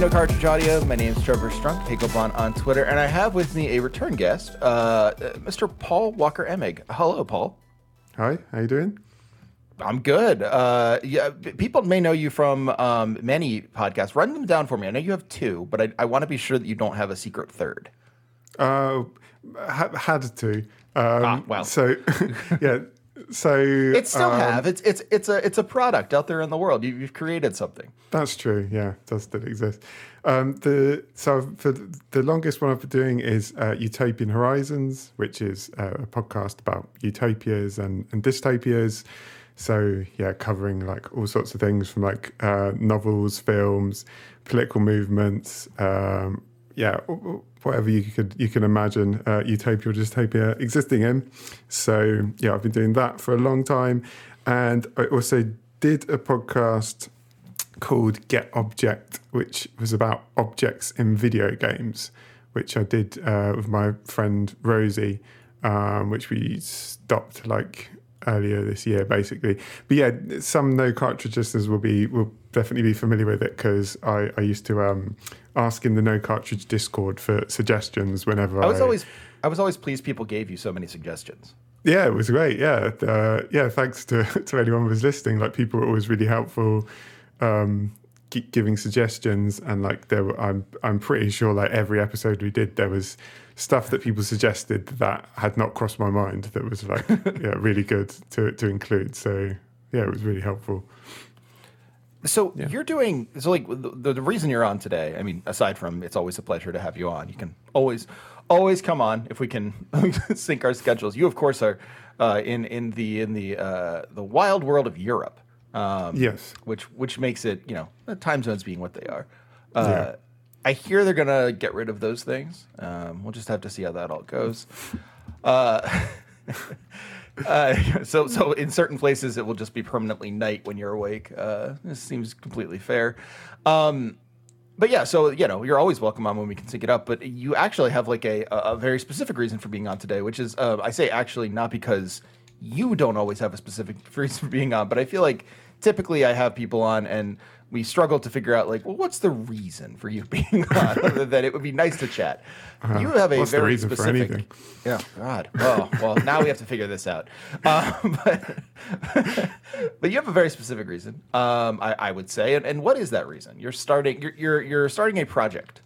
No Cartridge Audio. My name is Trevor Strunk, Hagelbon on Twitter, and I have with me a return guest, uh, uh, Mr. Paul Walker Emig. Hello, Paul. Hi, how you doing? I'm good. Uh, yeah, people may know you from um, many podcasts. Run them down for me. I know you have two, but I, I want to be sure that you don't have a secret third. Uh, ha- had to. Um, Ah, well. So, yeah. So It still um, have. It's it's it's a it's a product out there in the world. You, you've created something. That's true. Yeah, it does still exist. Um, the so for the the longest one I've been doing is uh, Utopian Horizons, which is uh, a podcast about utopias and, and dystopias. So yeah, covering like all sorts of things from like uh, novels, films, political movements. Um, yeah, whatever you could you can imagine uh, utopia or dystopia existing in. So yeah, I've been doing that for a long time, and I also did a podcast called Get Object, which was about objects in video games, which I did uh, with my friend Rosie, um, which we stopped like earlier this year, basically. But yeah, some no cartridge listeners will be will definitely be familiar with it because I, I used to um, ask in the no cartridge Discord for suggestions whenever I was always I was always pleased people gave you so many suggestions. yeah, it was great. Yeah, uh, yeah. Thanks to to anyone who was listening. Like people were always really helpful, um, gi- giving suggestions, and like there were. I'm I'm pretty sure like every episode we did, there was stuff that people suggested that had not crossed my mind. That was like yeah, really good to to include. So yeah, it was really helpful. So you're doing so like the, the reason you're on today. I mean, aside from it's always a pleasure to have you on. You can always always come on if we can sync our schedules. You of course are uh, in in the in the uh, the wild world of Europe. Um, Yes. which which makes it you know the time zones being what they are. Uh, Yeah. I hear they're gonna get rid of those things. Um, we'll just have to see how that all goes. Uh, so so in certain places it will just be permanently night when you're awake. Uh, this seems completely fair. Um, but yeah, so you know you're always welcome on when we can sync it up. But you actually have like a a very specific reason for being on today, which is uh, I say actually not because you don't always have a specific reason for being on, but I feel like typically I have people on and we struggle to figure out like, well, what's the reason for you being on? Other than it would be nice to chat. You have a. The very specific. anything? Yeah, God. Oh, well, now we have to figure this out. Um, but, but you have a very specific reason, um, I, I would say. And, and what is that reason? You're starting. You're you're, you're starting a project.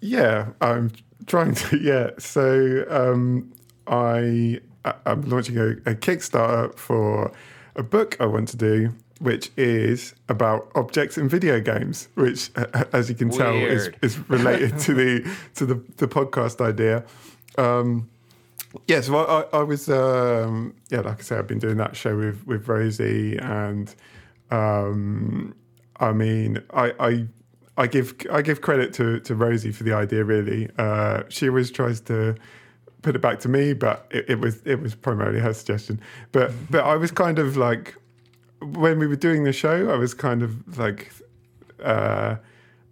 Yeah, I'm trying to. Yeah, so um, I I- I'm launching a, a Kickstarter for a book I want to do, which is about objects in video games, which, as you can tell, is, is related to the to the, the podcast idea. Um, yeah, so I, I, I was um, yeah, like I say, I've been doing that show with with Rosie, and um, I mean, I, I I give I give credit to to Rosie for the idea. Really, uh, she always tries to put it back to me, but it, it was it was primarily her suggestion. But but I was kind of like when we were doing the show, I was kind of like uh,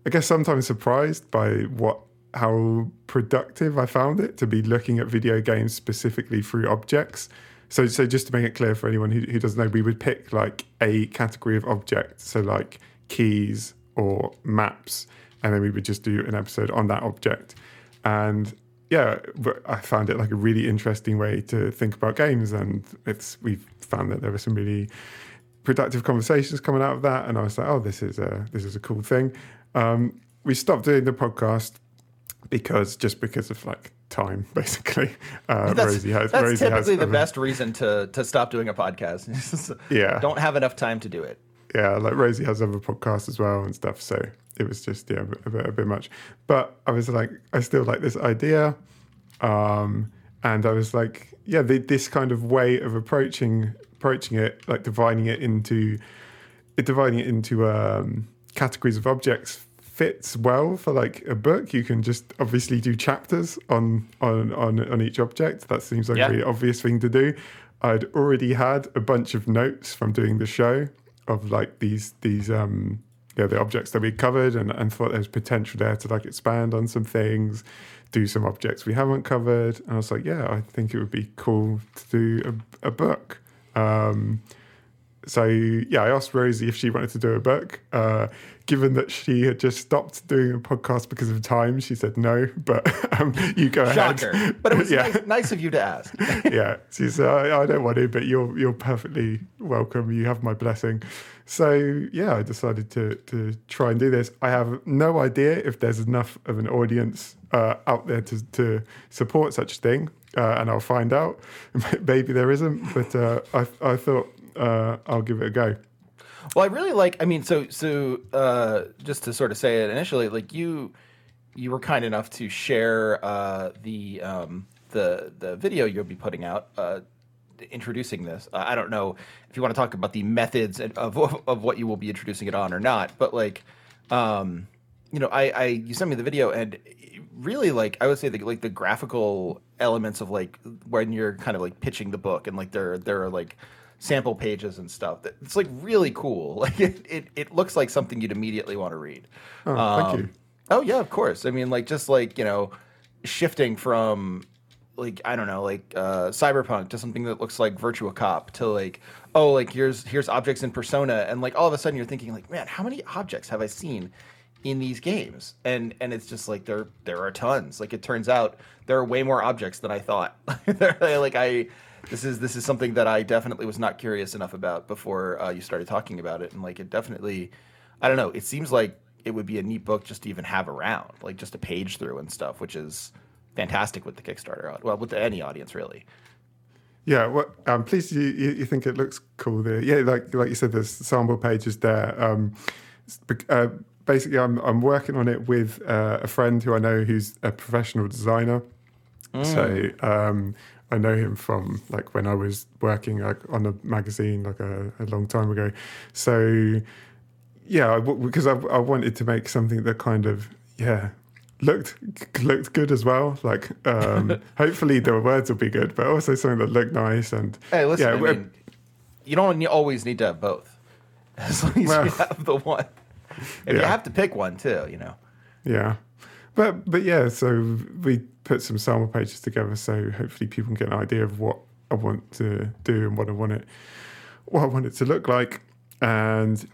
I guess sometimes surprised by what how productive I found it to be looking at video games specifically through objects. So so just to make it clear for anyone who, who doesn't know, we would pick like a category of object, so like keys or maps, and then we would just do an episode on that object. And yeah, but I found it like a really interesting way to think about games, and it's we've found that there were some really productive conversations coming out of that, and I was like, oh, this is a this is a cool thing. Um, we stopped doing the podcast because just because of like time, basically. Uh, That's, Rosie has, that's Rosie has typically the other- best reason to to stop doing a podcast. Yeah. don't have enough time to do it. yeah, like Rosie has other podcasts as well and stuff. So it was just yeah, a bit, a bit, a bit much. But I was like, I still like this idea, um, and I was like, yeah, the, this kind of way of approaching approaching it, like dividing it into dividing it into um, categories of objects fits well for like a book. You can just obviously do chapters on on on, on each object. That seems like Yeah. a really obvious thing to do. I'd already had a bunch of notes from doing the show of like these these um yeah the objects that we covered and, and thought there's potential there to like expand on some things, do some objects we haven't covered. And I was like, yeah, I think it would be cool to do a, a book. Um, so yeah, I asked Rosie if she wanted to do a book. Uh, given that she had just stopped doing a podcast because of time, she said no. But um, you go Shocker. ahead. But it was yeah, nice, nice of you to ask. yeah. She said, I, I don't want to, but you're you're perfectly welcome. You have my blessing. So yeah, I decided to to try and do this. I have no idea if there's enough of an audience uh, out there to to support such a thing, uh, and I'll find out. Maybe there isn't, but uh, I I thought uh, I'll give it a go. Well, I really like. I mean, so so uh, just to sort of say it initially, like you you were kind enough to share uh, the um, the the video you'll be putting out. Uh, introducing this i don't know if you want to talk about the methods and- of, of what you will be introducing it on or not but like um you know i i you sent me the video and really like i would say the, like the graphical elements of like when you're kind of like pitching the book and like there there are like sample pages and stuff that it's like really cool like it it, it looks like something you'd immediately want to read Oh, thank you. Oh yeah, of course. I mean, like just like you know, shifting from like I don't know, like uh, cyberpunk to something that looks like Virtua Cop to like oh, like here's here's objects in Persona, and like all of a sudden you're thinking like, man, how many objects have I seen in these games? And and it's just like there there are tons. Like it turns out there are way more objects than I thought. Like I. This is this is something that I definitely was not curious enough about before uh, you started talking about it, and like it definitely, I don't know. It seems like it would be a neat book just to even have around, like just a page through and stuff, which is fantastic with the Kickstarter. Well, with any audience really. Yeah, well, I'm pleased you, you, you think it looks cool there. Yeah, like like you said, there's sample pages there. Um, uh, basically, I'm I'm working on it with uh, a friend who I know who's a professional designer. So um, I know him from like when I was working like on a magazine like a, a long time ago. So yeah, I because I, I wanted to make something that kind of yeah looked looked good as well. Like um, hopefully the words will be good, but also something that looked nice and Hey, listen, yeah, I mean, you don't always need to have both, as long as Well, you have the one. If you have to pick one too, you know. yeah. But but yeah, so we put some sample pages together, so hopefully people can get an idea of what I want to do and what I want it what I want it to look like. And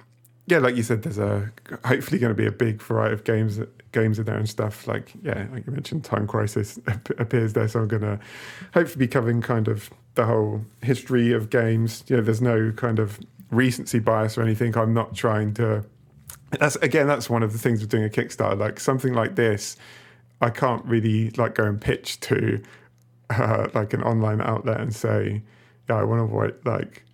yeah, like you said, there's a hopefully going to be a big variety of games games in there and stuff. Like yeah, like you mentioned, Time Crisis appears there, so I'm going to hopefully be covering kind of the whole history of games. You know, there's no kind of recency bias or anything. I'm not trying to. That's again, that's one of the things with doing a Kickstarter. Like something like this, I can't really like go and pitch to uh, like an online outlet and say, yeah, I want to write like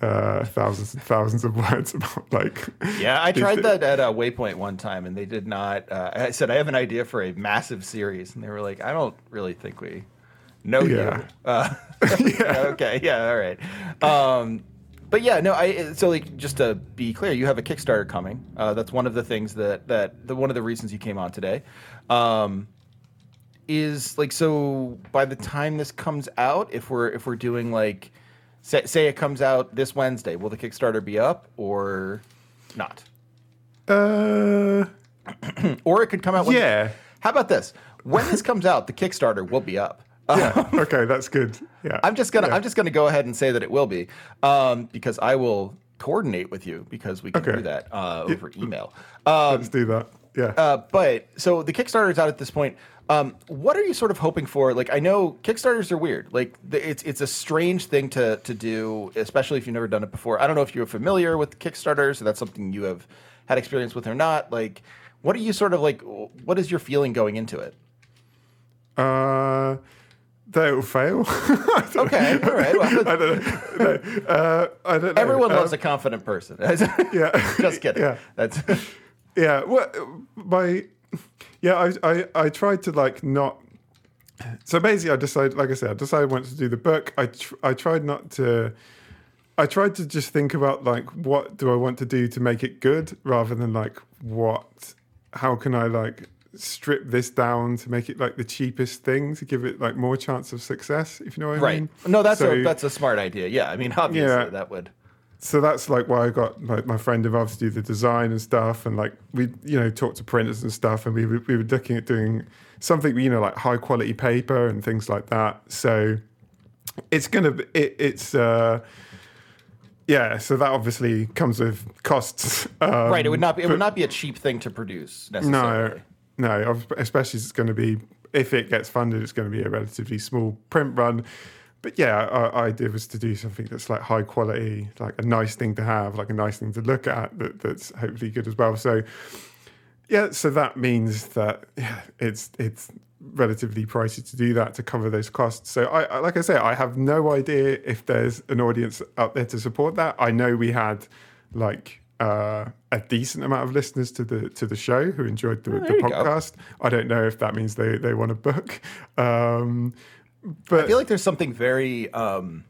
uh, thousands and thousands of words about like. Yeah, I tried that at uh, Waypoint one time, and they did not. Uh, I said I have an idea for a massive series, and they were like, "I don't really think we know Yeah. you." Uh, yeah. Okay. Yeah. All right. Um, but yeah, no. I so like just to be clear, you have a Kickstarter coming. Uh, that's one of the things that that the one of the reasons you came on today. Um, is like so by the time this comes out, if we're if we're doing like say, say it comes out this Wednesday, will the Kickstarter be up or not? Uh, Or it could come out. When, Yeah. How about this? When this comes out, the Kickstarter will be up. yeah. okay, that's good. Yeah. I'm just gonna Yeah. I'm just gonna go ahead and say that it will be, um, because I will coordinate with you because we can Okay. do that uh, over email. Um, Let's do that. Yeah. uh, but so the Kickstarter is out at this point. Um, what are you sort of hoping for? Like, I know Kickstarters are weird. Like, the, it's it's a strange thing to to do, especially if you've never done it before. I don't know if you're familiar with Kickstarters, or that's something you have had experience with or not. Like, what are you sort of like? What is your feeling going into it? Uh, that will fail. Okay, all right. Well, I don't know. No, uh, I don't know. everyone Uh, loves a confident person. Yeah. Just kidding. Yeah. That's Yeah, well, my yeah, I, I I tried to like not. So basically, I decided, like I said, I decided I wanted to do the book. I tr- I tried not to. I tried to just think about like what do I want to do to make it good, rather than like what, how can I like strip this down to make it like the cheapest thing to give it like more chance of success. If you know what I right. mean. No, that's So- a that's a smart idea. Yeah, I mean, obviously Yeah. that would. so that's like why I got my, my friend involved to do the design and stuff, and like we you know talked to printers and stuff, and we were, we were looking at doing something you know like high quality paper and things like that. So it's gonna be it, it's uh yeah, so that obviously comes with costs. Um, right. It would not be. It would not be a cheap thing to produce necessarily. No, no, especially it's going to be if it gets funded, it's going to be a relatively small print run. But yeah, our idea was to do something that's like high quality, like a nice thing to have, like a nice thing to look at, that, that's hopefully good as well. So yeah, so that means that yeah, it's it's relatively pricey to do that to cover those costs. So I, I like I say, I have no idea if there's an audience out there to support that. I know we had like uh, a decent amount of listeners to the to the show who enjoyed the, Oh, the you go. podcast. I don't know if that means they they want a book. Um, but I feel like there's something very, um,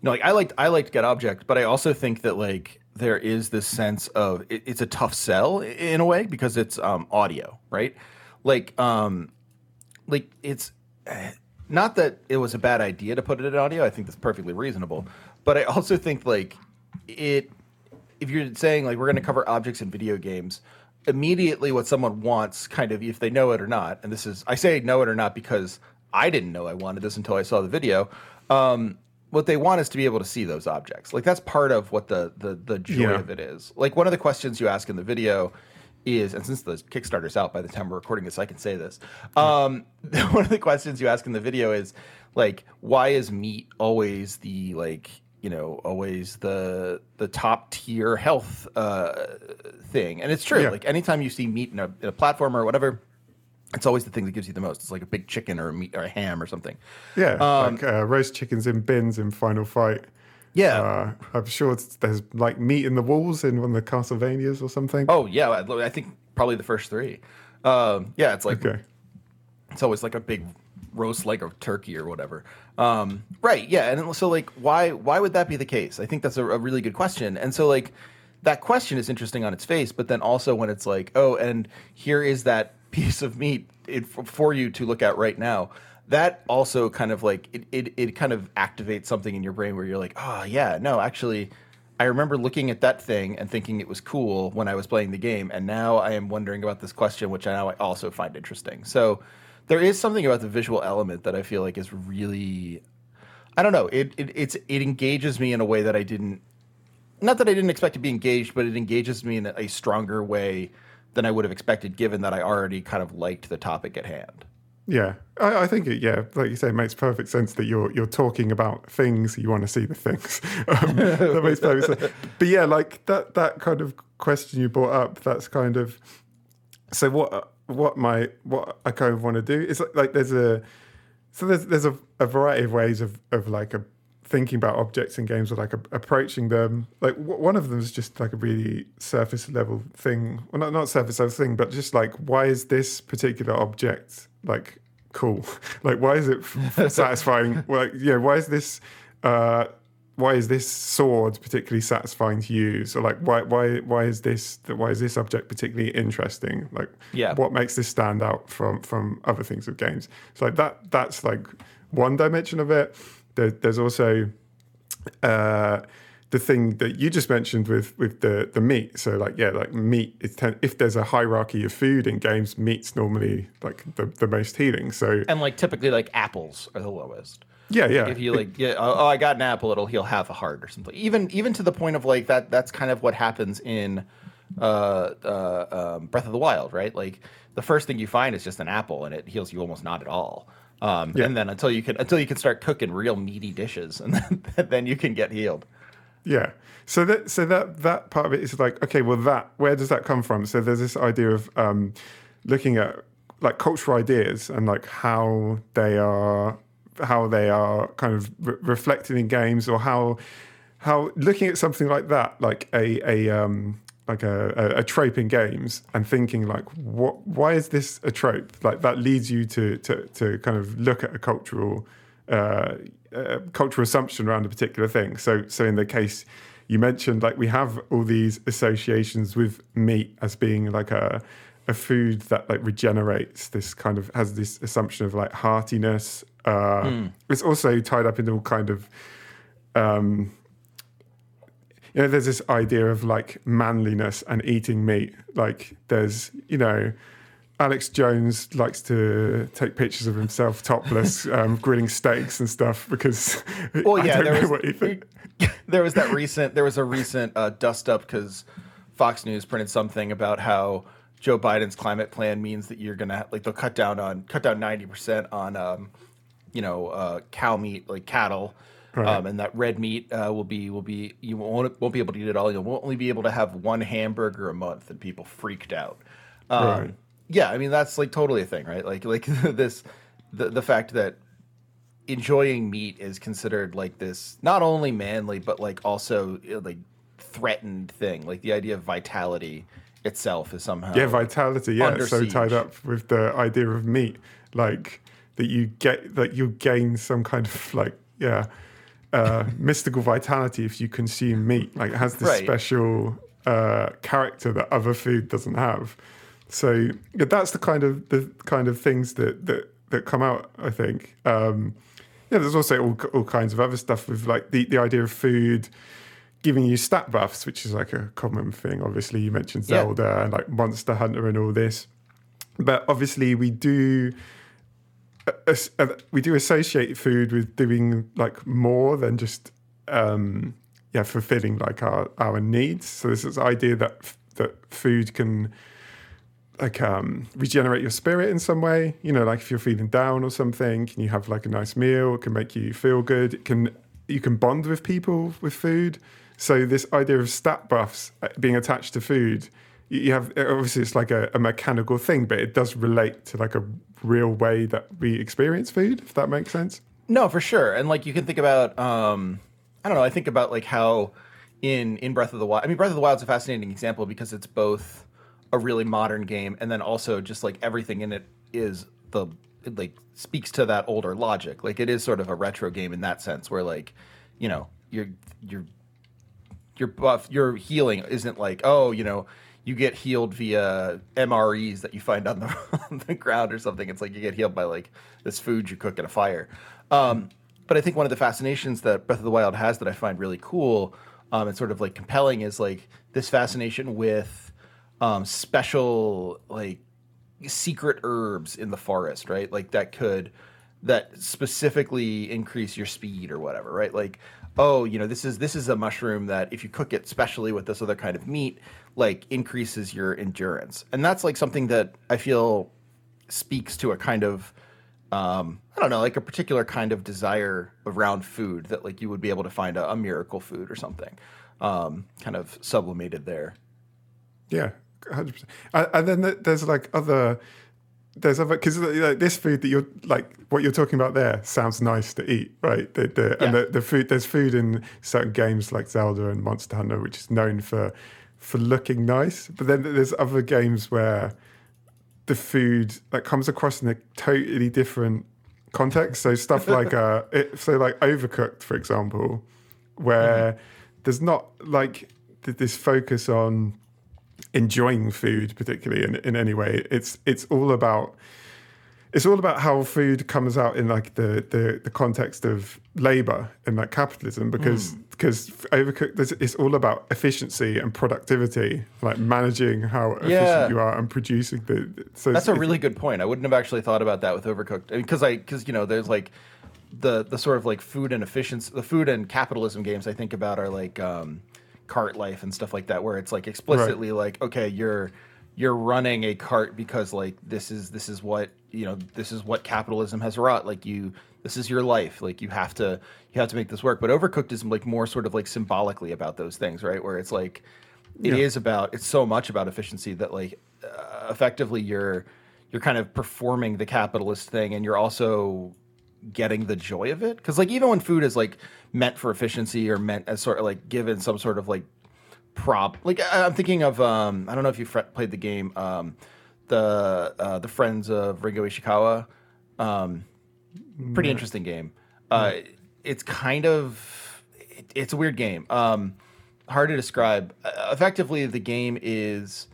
you know, like I liked I liked Get Object, but I also think that like there is this sense of it, it's a tough sell in a way because it's um, audio, right? Like, um, like it's eh, not that it was a bad idea to put it in audio. I think that's perfectly reasonable, but I also think like it. If you're saying like we're going to cover objects in video games, immediately what someone wants, kind of if they know it or not, and this is I say know it or not because I didn't know I wanted this until I saw the video. Um, what they want is to be able to see those objects. Like that's part of what the the the joy Yeah. of it is. Like one of the questions you ask in the video is, and since the Kickstarter's out by the time we're recording this, I can say this. Um, one of the questions you ask in the video is like, why is meat always the like you know always the the top tier health uh, thing? And it's true. Yeah. Like anytime you see meat in a, in a platform or whatever. It's always the thing that gives you the most. It's like a big chicken or a meat or a ham or something. yeah, Um, like uh, roast chickens in bins in Final Fight. Yeah. Uh, I'm sure it's, there's like meat in the walls in one of the Castlevanias or something. Oh yeah, I I think probably the first three. Um, yeah, it's like okay. it's always like a big roast leg of turkey or whatever. Um, right? Yeah, and so like, why why would that be the case? I think that's a, a really good question. And so like, that question is interesting on its face, but then also when it's like, oh, and here is that piece of meat it, for you to look at right now. That also kind of like it, it, it kind of activates something in your brain where you're like, oh yeah, no, actually, I remember looking at that thing and thinking it was cool when I was playing the game, and now I am wondering about this question, which I now I also find interesting. So there is something about the visual element that I feel like is really, I don't know, it it it's it engages me in a way that I didn't, not that I didn't expect to be engaged, but it engages me in a, stronger way than I would have expected, given that I already kind of liked the topic at hand. Yeah, I, I think it. Yeah, like you say, it makes perfect sense that you're you're talking about things. You want to see the things. Um, that makes perfect sense. But yeah, like that that kind of question you brought up. That's kind of so what what my what I kind of want to do. Is like, like there's a so there's there's a, a variety of ways of of like a thinking about objects in games or like a, approaching them. Like w- one of them is just like a really surface level thing. Well not, not surface level thing but just like why is this particular object like cool? Like why is it f- satisfying? Like yeah why is this uh why is this sword particularly satisfying to use? Or like why why why is this why is this object particularly interesting? Like Yeah. what makes this stand out from from other things of games? So like that that's like one dimension of it. There, there's also uh the thing that you just mentioned with with the the meat. So like yeah like meat is ten, if there's a hierarchy of food in games meat's normally like the, the most healing. So And like typically, like apples are the lowest. Yeah yeah if you like yeah oh, oh, i got an apple it'll heal half a heart or something even even to the point of like that that's kind of what happens in uh, uh um, breath of the wild right like the first thing you find is just an apple and it heals you almost not at all um Yeah. and then until you can until you can start cooking real meaty dishes and then, then you can get healed Yeah. So that so that that part of it is like okay, well that where does that come from? So there's this idea of um, looking at like cultural ideas and like how they are how they are kind of re- reflected in games or how how looking at something like that like a a um like a, a, a trope in games and thinking like what why is this a trope? Like that leads you to to to kind of look at a cultural uh, uh, cultural assumption around a particular thing. So so in the case you mentioned like we have all these associations with meat as being like a a food that like regenerates this kind of has this assumption of like heartiness uh it's also tied up in all kind of um you know, there's this idea of like manliness and eating meat. Like, there's, you know, Alex Jones likes to take pictures of himself topless, um, grilling steaks and stuff because Well, yeah, there was, what you think. there was that recent there was a recent uh, dust up because Fox News printed something about how Joe Biden's climate plan means that you're gonna like they'll cut down on cut down ninety percent on um, you know uh, cow meat like cattle. Right. Um, and that red meat uh, will be will be you won't won't be able to eat it all. You'll only be able to have one hamburger a month, and people freaked out. Um, Right. Yeah, I mean that's like totally a thing, right? Like like this the the fact that enjoying meat is considered like this not only manly but like also uh, like threatened thing. Like the idea of vitality itself is somehow Yeah, vitality. Yeah, so tied up with the idea of meat, like that you get that you gain some kind of like yeah uh, mystical vitality if you consume meat. Like it has this Right. special uh, character that other food doesn't have. So yeah, that's the kind of the kind of things that that that come out. I think. Um, yeah, there's also all, all kinds of other stuff with like the, the idea of food giving you stat buffs, which is like a common thing. Obviously, you mentioned Yeah. Zelda and like Monster Hunter and all this, but obviously we do we do associate food with doing like more than just um, yeah fulfilling like our our needs. So there's this idea that that food can like um regenerate your spirit in some way. You know like if you're feeling down or something can you have like a nice meal? It can make you feel good. It can you can bond with people with food. So this idea of stat buffs uh, being attached to food you have obviously it's like a, a mechanical thing but it does relate to like a real way that we experience food if that makes sense No, for sure. And like you can think about um I don't know, I think about like how in in Breath of the Wild I mean Breath of the Wild is a fascinating example because it's both a really modern game and then also just like everything in it is the it like speaks to that older logic. Like it is sort of a retro game in that sense where like, you know, you're you're your buff your healing isn't like oh you know you get healed via MREs that you find on the, on the ground or something. It's like you get healed by like this food you cook in a fire. Um, but I think one of the fascinations that Breath of the Wild has that I find really cool um, and sort of like compelling is like this fascination with um, special like secret herbs in the forest, right? Like that could that specifically increase your speed or whatever, right? Like, oh, you know, this is this is a mushroom that if you cook it specially with this other kind of meat, like increases your endurance. And that's like something that I feel speaks to a kind of um, I don't know, like a particular kind of desire around food that like you would be able to find a, a miracle food or something, um, kind of sublimated there. Yeah, hundred percent. And, and then there's like other, there's other because like, this food that you're like what you're talking about there sounds nice to eat, right? The, the, And the, the food there's food in certain games like Zelda and Monster Hunter, which is known for for looking nice. But then there's other games where the food that comes across in a totally different context. So stuff like uh, it, so like Overcooked, for example, where there's not like th- this focus on enjoying food particularly in, in any way it's it's all about it's all about how food comes out in like the the, the context of labor and like capitalism because because overcooked it's all about efficiency and productivity like managing how efficient Yeah. you are and producing the so That's a really good point. I wouldn't have actually thought about that with Overcooked because I because you know there's like the the sort of like food and efficiency, the food and capitalism games I think about are like um, Cart Life and stuff like that, where it's like explicitly like okay, you're you're running a cart because like this is this is what you know this is what capitalism has wrought. Like you this is your life. Like you have to you have to make this work. But Overcooked is like more sort of like symbolically about those things, right? Where it's like it is Yeah. about it's so much about efficiency that like uh, effectively you're you're kind of performing the capitalist thing and you're also getting the joy of it because like even when food is like meant for efficiency or meant as sort of like given some sort of like prop. Like i'm thinking of um i don't know if you have played the game um the uh the friends of ringo ishikawa. Um pretty interesting game. Uh it's kind of it, it's a weird game. Um hard to describe. Uh, effectively the game is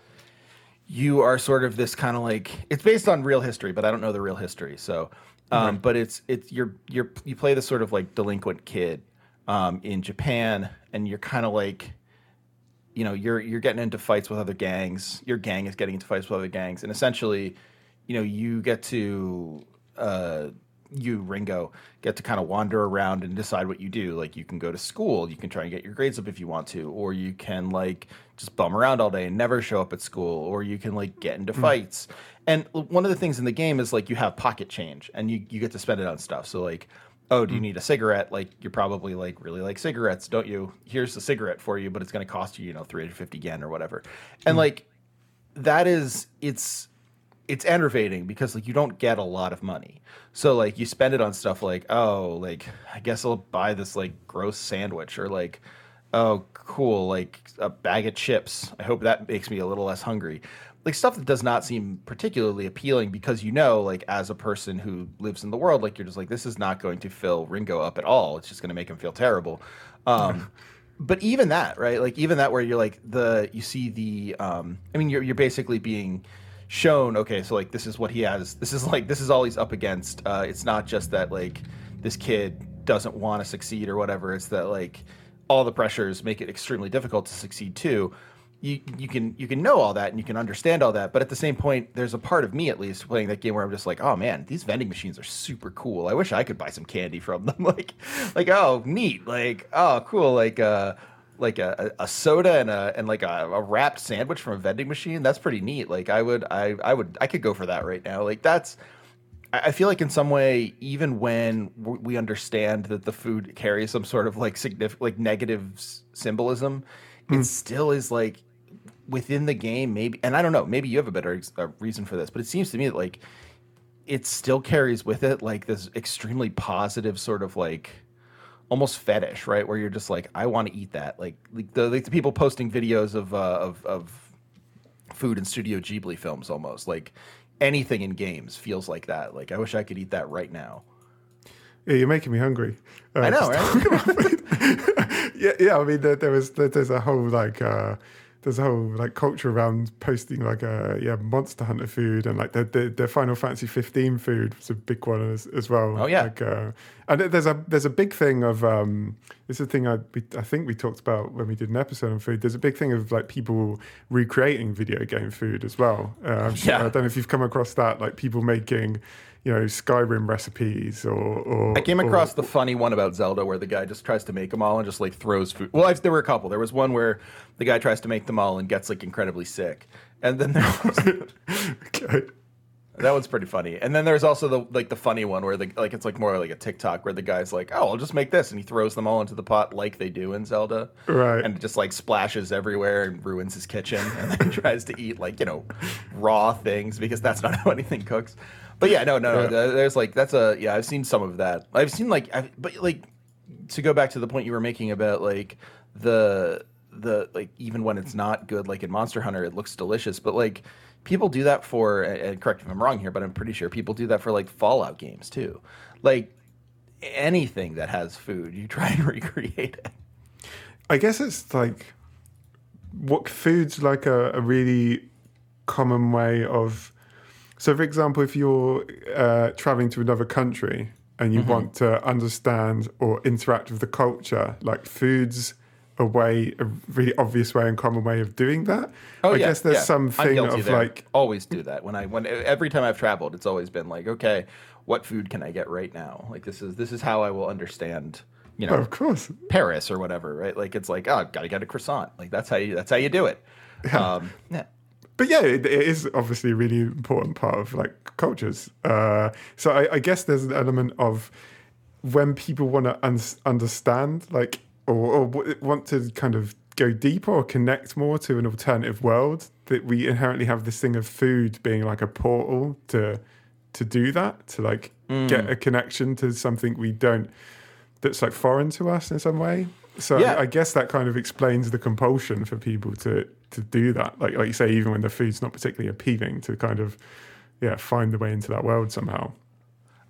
you are sort of this kind of like it's based on real history, but I don't know the real history. So, um, but it's it's you're you're you play this sort of like delinquent kid um, in Japan, and you're kind of like, you know, you're you're getting into fights with other gangs. Your gang is getting into fights with other gangs, and essentially, you know, you get to uh, you Ringo get to kind of wander around and decide what you do. Like you can go to school, you can try and get your grades up if you want to, or you can like just bum around all day and never show up at school, or you can like get into mm. fights. And one of the things in the game is like you have pocket change and you you get to spend it on stuff. So like oh, do you mm. need a cigarette? Like you're probably like really like cigarettes, don't you? Here's a cigarette for you, but it's going to cost you, you know, 350 yen or whatever. And mm. like that is it's it's enervating because like you don't get a lot of money. So like you spend it on stuff like, oh, like I guess I'll buy this like gross sandwich or like oh, cool, like a bag of chips. I hope that makes me a little less hungry. Like stuff that does not seem particularly appealing because you know, like as a person who lives in the world, like you're just like this is not going to fill Ringo up at all. It's just going to make him feel terrible. Um, but even that, right? Like even that, where you're like the you see the, um, I mean, you're you're basically being shown okay so like this is what he has this is like this is all he's up against uh it's not just that like this kid doesn't want to succeed or whatever it's that like all the pressures make it extremely difficult to succeed too you you can you can know all that and you can understand all that but at the same point there's a part of me at least playing that game where i'm just like oh man these vending machines are super cool. I wish i could buy some candy from them. Like like oh neat. Like oh cool. Like uh like a, a soda and a and like a, a, wrapped sandwich from a vending machine? That's pretty neat. Like i would i i would i could go for that right now. Like that's i feel like in some way even when we understand that the food carries some sort of like significant like negative symbolism. It hmm. still is like within the game maybe and i don't know maybe you have a better uh, reason for this but it seems to me that like it still carries with it like this extremely positive sort of like almost fetish, right? Where you're just like, I want to eat that. Like, like the, like the people posting videos of, uh, of of food in Studio Ghibli films, almost like anything in games feels like that. Like, I wish I could eat that right now. Yeah, you're making me hungry. Uh, I know, right? yeah, yeah. I mean, there, there was there, there's a whole like. Uh, there's a whole like culture around posting like a yeah Monster Hunter food and like the the, the Final Fantasy 15 food was a big one as, as well. Oh yeah, like, uh, and there's a there's a big thing of um, this is a thing I we, I think we talked about when we did an episode on food. There's a big thing of like people recreating video game food as well. Uh, sure, yeah. I don't know if you've come across that like people making you know Skyrim recipes or. or I came across or, the funny one about Zelda where the guy just tries to make them all and just like throws food. Well, I've, there were a couple. There was one where the guy tries to make them all and gets like incredibly sick, and then there was. okay. That one's pretty funny. And then there's also the like the funny one where the like it's like more like a TikTok where the guy's like, "Oh, I'll just make this," and he throws them all into the pot like they do in Zelda, right? And it just like splashes everywhere and ruins his kitchen, and then tries to eat like you know raw things because that's not how anything cooks. But yeah, no, no, no. There's like that's a yeah. I've seen some of that. I've seen like, I've, but like to go back to the point you were making about like the the like even when it's not good, like in Monster Hunter, it looks delicious. But like people do that for, and correct if I'm wrong here, but I'm pretty sure people do that for like Fallout games too. Like anything that has food, you try and recreate it. I guess it's like what food's like a, a really common way of so, for example, if you're uh, traveling to another country and you mm-hmm. want to understand or interact with the culture, like foods a way, a really obvious way and common way of doing that. Oh, I yeah, guess there's yeah. something of there. like always do that when I when every time I've traveled, it's always been like, okay, what food can I get right now? Like this is this is how I will understand you know, of course, Paris or whatever, right? Like it's like, oh, gotta get a croissant. Like that's how you that's how you do it. Yeah. Um, yeah but yeah, it, it is obviously a really important part of like cultures. Uh, so I, I, guess there's an element of when people want to un- understand, like, or, or want to kind of go deeper or connect more to an alternative world, that we inherently have this thing of food being like a portal to to do that, to like mm. get a connection to something we don't that's like foreign to us in some way. So yeah. I, I guess that kind of explains the compulsion for people to to do that. Like like you say, even when the food's not particularly appealing, to kind of yeah find the way into that world somehow.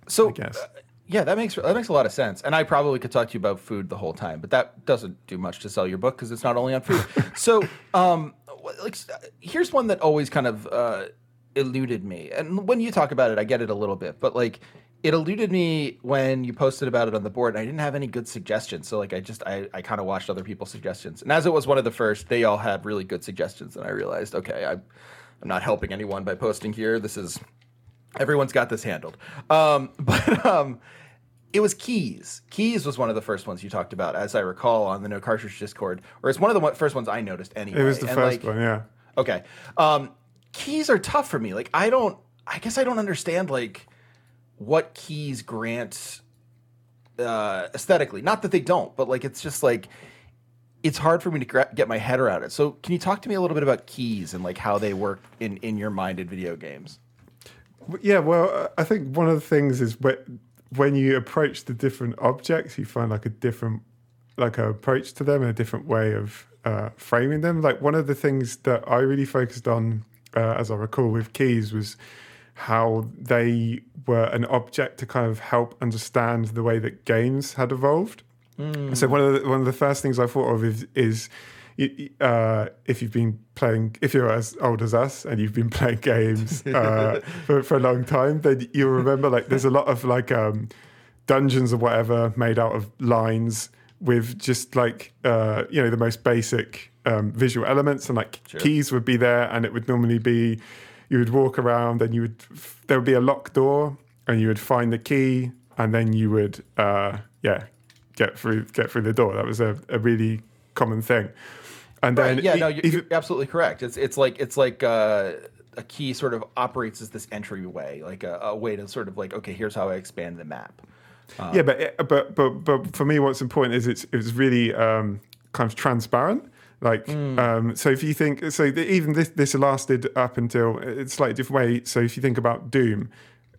So I guess. Uh, yeah, that makes that makes a lot of sense. And I probably could talk to you about food the whole time, but that doesn't do much to sell your book because it's not only on food. so, um, like, here's one that always kind of uh, eluded me. And when you talk about it, I get it a little bit. But like, it eluded me when you posted about it on the board and i didn't have any good suggestions so like i just i, I kind of watched other people's suggestions and as it was one of the first they all had really good suggestions and i realized okay I, i'm not helping anyone by posting here this is Everyone's got this handled. Um, but um, it was Keys. Keys was one of the first ones you talked about, as I recall, on the No Cartridge Discord, or it's one of the first ones I noticed anyway. It was the And, first like, one, yeah. Okay. Um, keys are tough for me. Like I don't. I guess I don't understand like what keys grant uh, aesthetically. Not that they don't, but like it's just like it's hard for me to gra- get my head around it. So can you talk to me a little bit about keys and like how they work in in your mind in video games? Yeah, well, I think one of the things is whe- when you approach the different objects, you find like a different like a approach to them and a different way of uh, framing them. Like one of the things that I really focused on, uh, as I recall, with keys was how they were an object to kind of help understand the way that games had evolved. So one of the, one of the first things I thought of is is uh, if you've been playing, if you're as old as us and you've been playing games uh, for, for a long time, then you'll remember like there's a lot of like um, dungeons or whatever made out of lines with just like uh, you know the most basic um, visual elements and like keys would be there and it would normally be you would walk around and you would there would be a locked door and you would find the key and then you would uh, yeah get through get through the door that was a, a really common thing and then Right, yeah, e- no, you're, you're absolutely correct. It's it's like it's like uh, a key sort of operates as this entryway, like a, a way to sort of like okay, here's how I expand the map. yeah, but it- but but but for me, what's important is it's it's really um, kind of transparent. Like, um, so if you think so, the, even this this lasted up until it's slightly different way. So if you think about Doom,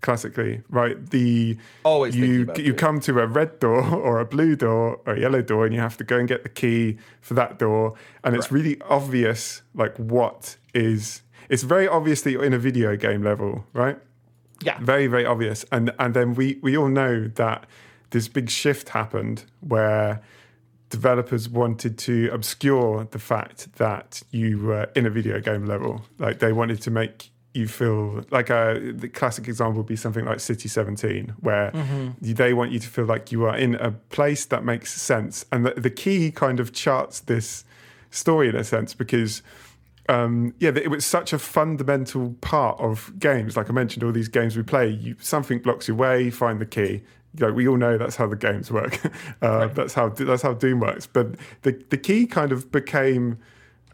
classically, right? The Always you you come to a red door or a blue door or a yellow door, and you have to go and get the key for that door, and it's really obvious like what is. It's very obviously in a video game level, right? Yeah, very very obvious and and then we we all know that this big shift happened where developers wanted to obscure the fact that you were in a video game level like they wanted to make you feel like a the classic example would be something like city 17 where they want you to feel like you are in a place that makes sense and the, the key kind of charts this story in a sense because um, yeah, it was such a fundamental part of games. Like I mentioned, all these games we play, you, something blocks your way, find the key. Like we all know that's how the games work. uh, That's how that's how Doom works. But the the key kind of became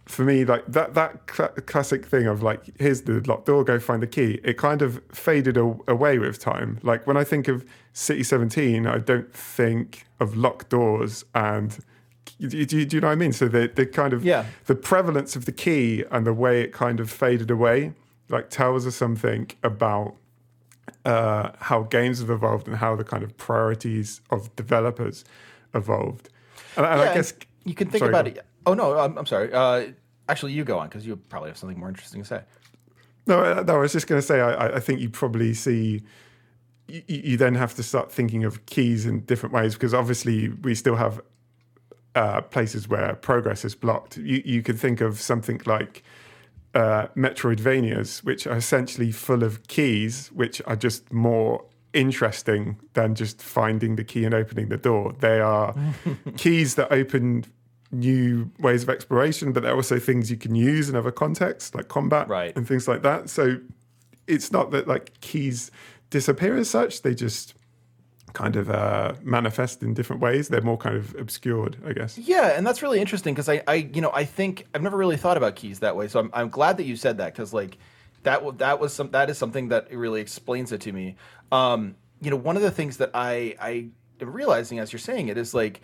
for me like that that cl- classic thing of like here's the locked door, go find the key. It kind of faded a- away with time. Like when I think of City 17, I don't think of locked doors and. Do you, do you- do you know what I mean? So the the kind of Yeah. the prevalence of the key and the way it kind of faded away, like tells us something about uh, how games have evolved and how the kind of priorities of developers evolved. And, and Yeah, I guess you can think Sorry, about it. Oh no, I'm, I'm sorry. Uh, actually, you go on because you probably have something more interesting to say. No, uh, no. I was just going to say. I, I- I think you probably see. You, you then have to start thinking of keys in different ways because obviously we still have uh, places where progress is blocked. You you could think of something like uh, Metroidvanias, which are essentially full of keys, which are just more interesting than just finding the key and opening the door. They are keys that open new ways of exploration, but they're also things you can use in other contexts, like combat Right. and things like that. So it's not that like keys disappear as such; they just kind of uh, manifest in different ways. They're more kind of obscured, I guess. Yeah, and that's really interesting because I, I, you know, I think I've never really thought about keys that way. So I'm, I'm glad that you said that because like that, that was some, that is something that really explains it to me. Um, you know, one of the things that I, I am realizing as you're saying it is like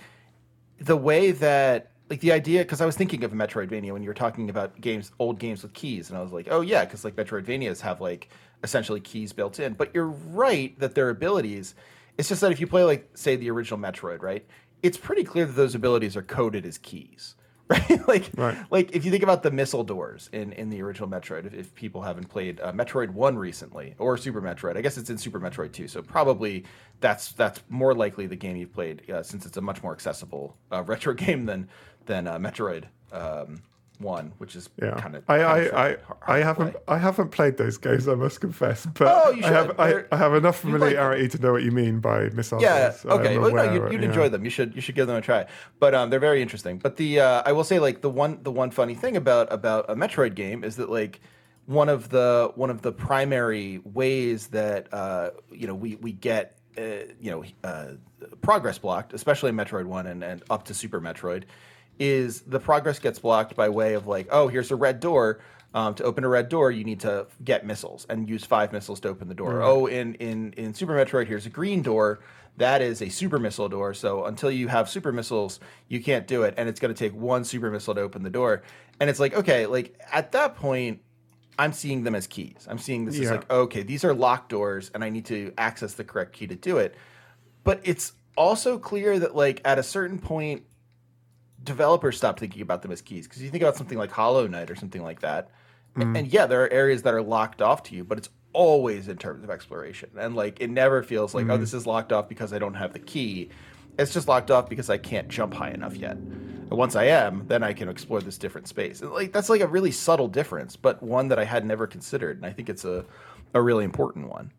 the way that like the idea because I was thinking of Metroidvania when you were talking about games, old games with keys, and I was like, oh yeah, because like Metroidvanias have like essentially keys built in. But you're right that their abilities. It's just that if you play like say the original Metroid, right, it's pretty clear that those abilities are coded as keys. Right, like, Right. like if you think about the missile doors in, in the original Metroid, if, if people haven't played uh, Metroid One recently or Super Metroid, I guess it's in Super Metroid Two, so probably that's that's more likely the game you've played uh, since it's a much more accessible uh, retro game than than uh, Metroid um, One, which is Yeah, kind of I, I, I, I haven't, I haven't played those games. I must confess, but Oh, you I have, should. I, I have enough you like familiarity to know what you mean by missiles. Yeah. Okay. Well, no, you'd, you'd yeah. enjoy them. You should you should give them a try. But um, they're very interesting. But the uh, I will say like the one the one funny thing about about a Metroid game is that like one of the one of the primary ways that uh, you know we we get uh, you know uh, progress blocked, especially in Metroid One and, and up to Super Metroid, is the progress gets blocked by way of like, oh, here's a red door. Um, to open a red door, you need to get missiles and use five missiles to open the door. Oh, in in in Super Metroid, here's a green door. That is a super missile door. So until you have super missiles, you can't do it, and it's going to take one super missile to open the door. And it's like, okay, like at that point, I'm seeing them as keys. I'm seeing this as like, okay, these are locked doors, and I need to access the correct key to do it. But it's also clear that like at a certain point, developers stop thinking about them as keys because you think about something like Hollow Knight or something like that, Mm. and yeah, there are areas that are locked off to you, but it's always in terms of exploration, and like it never feels like oh Mm. this is locked off because I don't have the key. It's just locked off because I can't jump high enough yet. And once I am, then I can explore this different space. And like that's like a really subtle difference, but one that I had never considered, and I think it's a a really important one.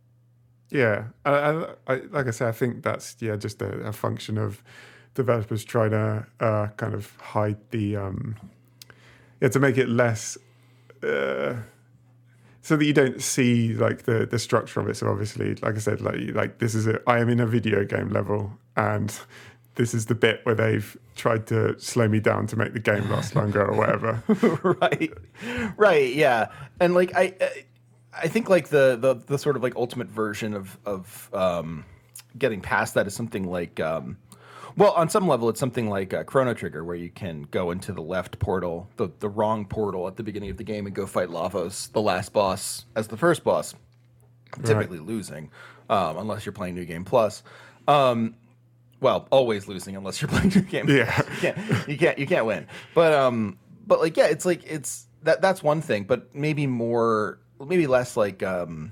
Yeah, I, I, I, like I said, I think that's yeah just a, a function of developers trying to uh, kind of hide the um, yeah to make it less uh, so that you don't see like the the structure of it. So obviously, like I said, like like this is a I am in a video game level and. This is the bit where they've tried to slow me down to make the game last longer or whatever. right right yeah and like i I- i think like the the, the sort of like ultimate version of of um getting past that is something like um well on some level it's something like uh, chrono trigger where you can go into the left portal the the wrong portal at the beginning of the game and go fight lavos the last boss as the first boss typically losing um unless you're playing new game plus um well always losing unless you're playing new game Yeah. you can't you can't you can't win. But um but like yeah, it's like it's that that's one thing, but maybe more maybe less like um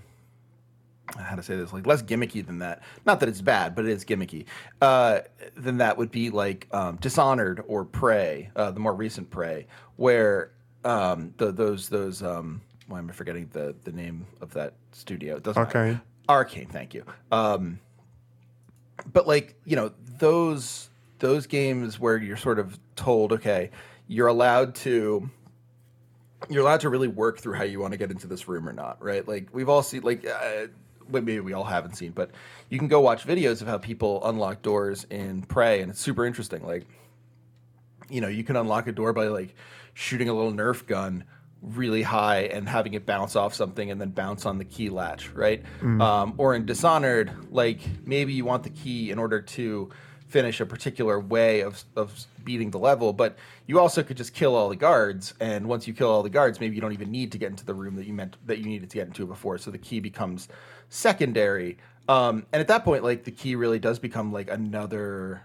how to say this like less gimmicky than that. Not that it's bad but it is gimmicky. Uh than that would be like um dishonored or prey uh the more recent prey where um the those those um why am i forgetting the the name of that studio? It doesn't matter. Arcane. arcane thank you. Um but like you know those those games where you're sort of told okay you're allowed to you're allowed to really work through how you want to get into this room or not right? Like we've all seen like uh, well, maybe we all haven't seen but you can go watch videos of how people unlock doors in prey and it's super interesting. Like you know you can unlock a door by like shooting a little nerf gun really high and having it bounce off something and then bounce on the key latch right? Um, or in dishonored like maybe you want the key in order to finish a particular way of, of beating the level but you also could just kill all the guards and once you kill all the guards maybe you don't even need to get into the room that you meant that you needed to get into before so the key becomes secondary. Um, and at that point like the key really does become like another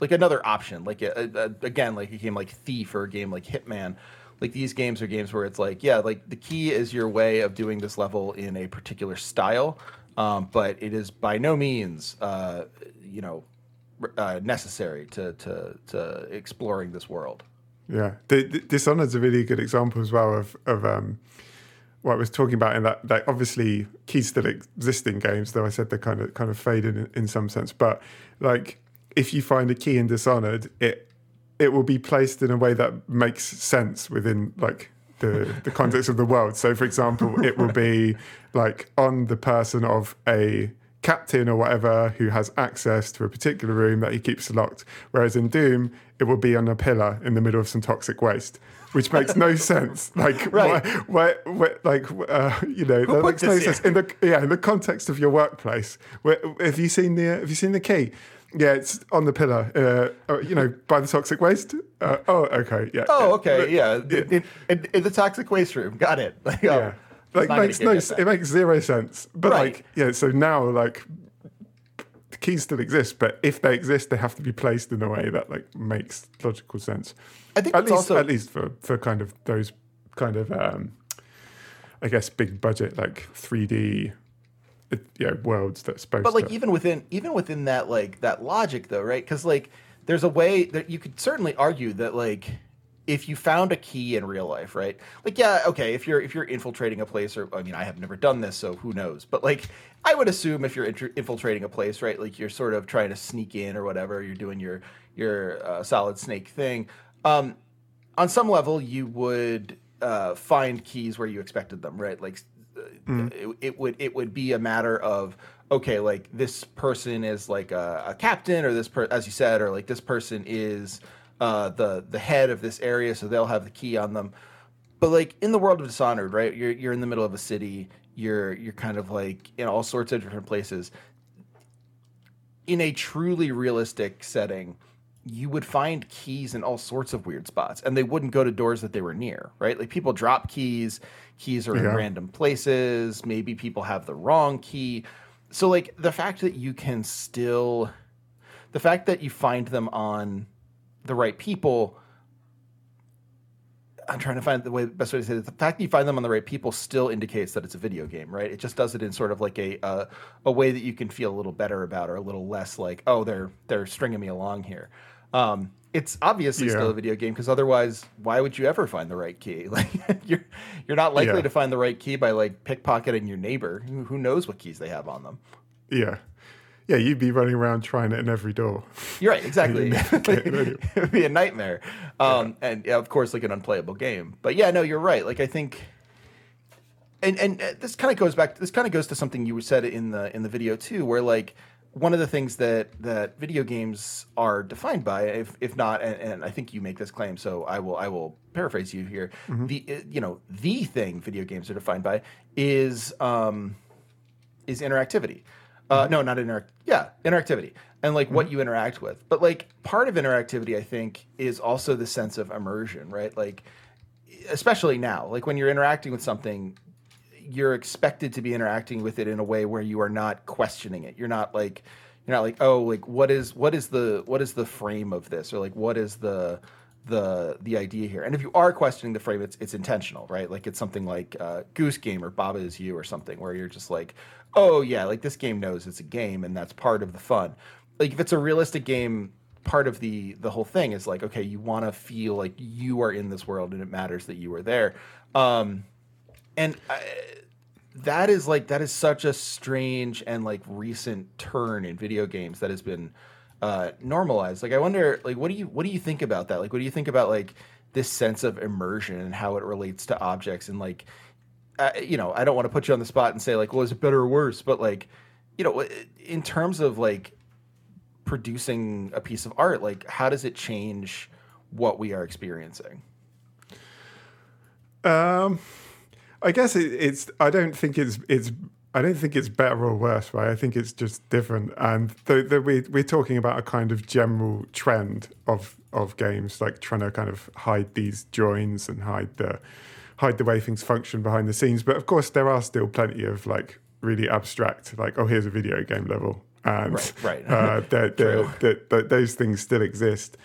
like another option. Like a, a, again like a game like thief or a game like hitman. Like these games are games where it's like yeah like the key is your way of doing this level in a particular style um, but it is by no means uh, you know uh, necessary to, to to exploring this world Yeah, the, the, Dishonored's a really good example as well of of um, what I was talking about in that. That obviously keys still exist in games, though I said they're kind of kind of faded in, in some sense. But like, if you find a key in Dishonored, it it will be placed in a way that makes sense within like the the context of the world. So, for example, it will be like on the person of a captain or whatever who has access to a particular room that he keeps locked. Whereas in Doom, it will be on a pillar in the middle of some toxic waste, which makes no sense. Like, Right. why, why, why, like, uh, you know, that makes no sense in the yeah in the context of your workplace. Where, have you seen the Have you seen the key? Yeah, it's on the pillar. Uh, uh, you know, by the toxic waste. Uh, oh, okay, yeah. oh okay yeah in, in, in the toxic waste room got it like, oh, yeah. Like makes no, get it makes zero sense. But Right. like, yeah. So now, like, the keys still exist, but if they exist, they have to be placed in a way that like makes logical sense. I think at least, also at least for for kind of those kind of, um, I guess, big budget like three D, yeah, worlds that's supposed. but like to, even within even within that like that logic though right because like there's a way that you could certainly argue that like if you found a key in real life right? Like yeah okay if you're if you're infiltrating a place or i mean i have never done this so who knows? But like i would assume if you're infiltrating a place right like you're sort of trying to sneak in or whatever you're doing your your uh, solid snake thing um on some level you would uh, find keys where you expected them, right? Like uh, it, it would it would be a matter of okay, like this person is like a, a captain, or this per, as you said, or like this person is uh, the the head of this area, so they'll have the key on them. But like in the world of Dishonored, right? You're you're in the middle of a city. You're you're kind of like in all sorts of different places. In a truly realistic setting, you would find keys in all sorts of weird spots, and they wouldn't go to doors that they were near, right? Like people drop keys, keys are in random places. Maybe people have the wrong key. So like the fact that you can still, the fact that you find them on the right people I'm trying to find the way best way to say it. The fact that you find them on the right people still indicates that it's a video game, right? It just does it in sort of like a uh, a way that you can feel a little better about, or a little less like, oh, they're they're stringing me along here. Um, it's obviously still a video game because otherwise, why would you ever find the right key? Like you're you're not likely Yeah. to find the right key by like pickpocketing your neighbor. Who knows what keys they have on them? Yeah. Yeah, you'd be running around trying it in every door. You're right, exactly. it would be a nightmare. Um, And yeah, of course, like an unplayable game. But yeah, no, you're right. Like I think, and and uh, this kind of goes back. This kind of goes to something you said in the in the video too, where like one of the things that that video games are defined by, if if not, and, and I think you make this claim, so I will I will paraphrase you here. The uh, you know the thing video games are defined by is um, is interactivity. Uh, no, not interact. Yeah, interactivity and like what you interact with. But like part of interactivity, I think, is also the sense of immersion, right? Like, especially now, like when you're interacting with something, you're expected to be interacting with it in a way where you are not questioning it. You're not like, you're not like, oh, like what is what is the what is the frame of this, or like what is the the the idea here. And if you are questioning the frame, it's it's intentional, right? Like it's something like uh, Goose Game or Baba is You or something, where you're just like, oh yeah, like this game knows it's a game, and that's part of the fun. Like if it's a realistic game, part of the the whole thing is like, okay, you want to feel like you are in this world, and it matters that you are there. Um, and I, that is like that is such a strange and like recent turn in video games that has been uh, normalized. Like I wonder, like what do you what do you think about that? Like what do you think about like this sense of immersion and how it relates to objects and like you know I don't want to put you on the spot and say like well is it better or worse, but like you know in terms of like producing a piece of art, like how does it change what we are experiencing? Um, I guess it, it's. I don't think it's. It's. I don't think it's better or worse, right? I think it's just different. And the, the, we we're talking about a kind of general trend of of games, like trying to kind of hide these joins and hide the hide the way things function behind the scenes. But of course, there are still plenty of like really abstract, like oh, here's a video game level, and Right, right. uh, True. that that those things still exist.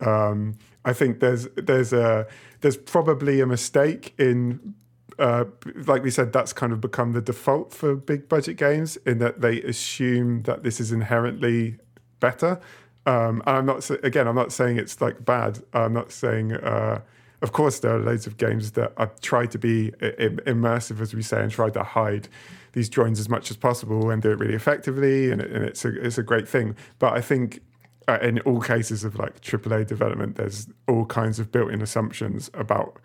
Um, I think there's there's a there's probably a mistake in uh, like we said that's kind of become the default for big budget games in that they assume that this is inherently better. Um, and I'm not again I'm not saying it's like bad. I'm not saying. Uh, of course, there are loads of games that I try to be immersive, as we say, and try to hide these joins as much as possible and do it really effectively, and it's a it's a great thing. But I think uh, in all cases of like AAA development, there's all kinds of built-in assumptions about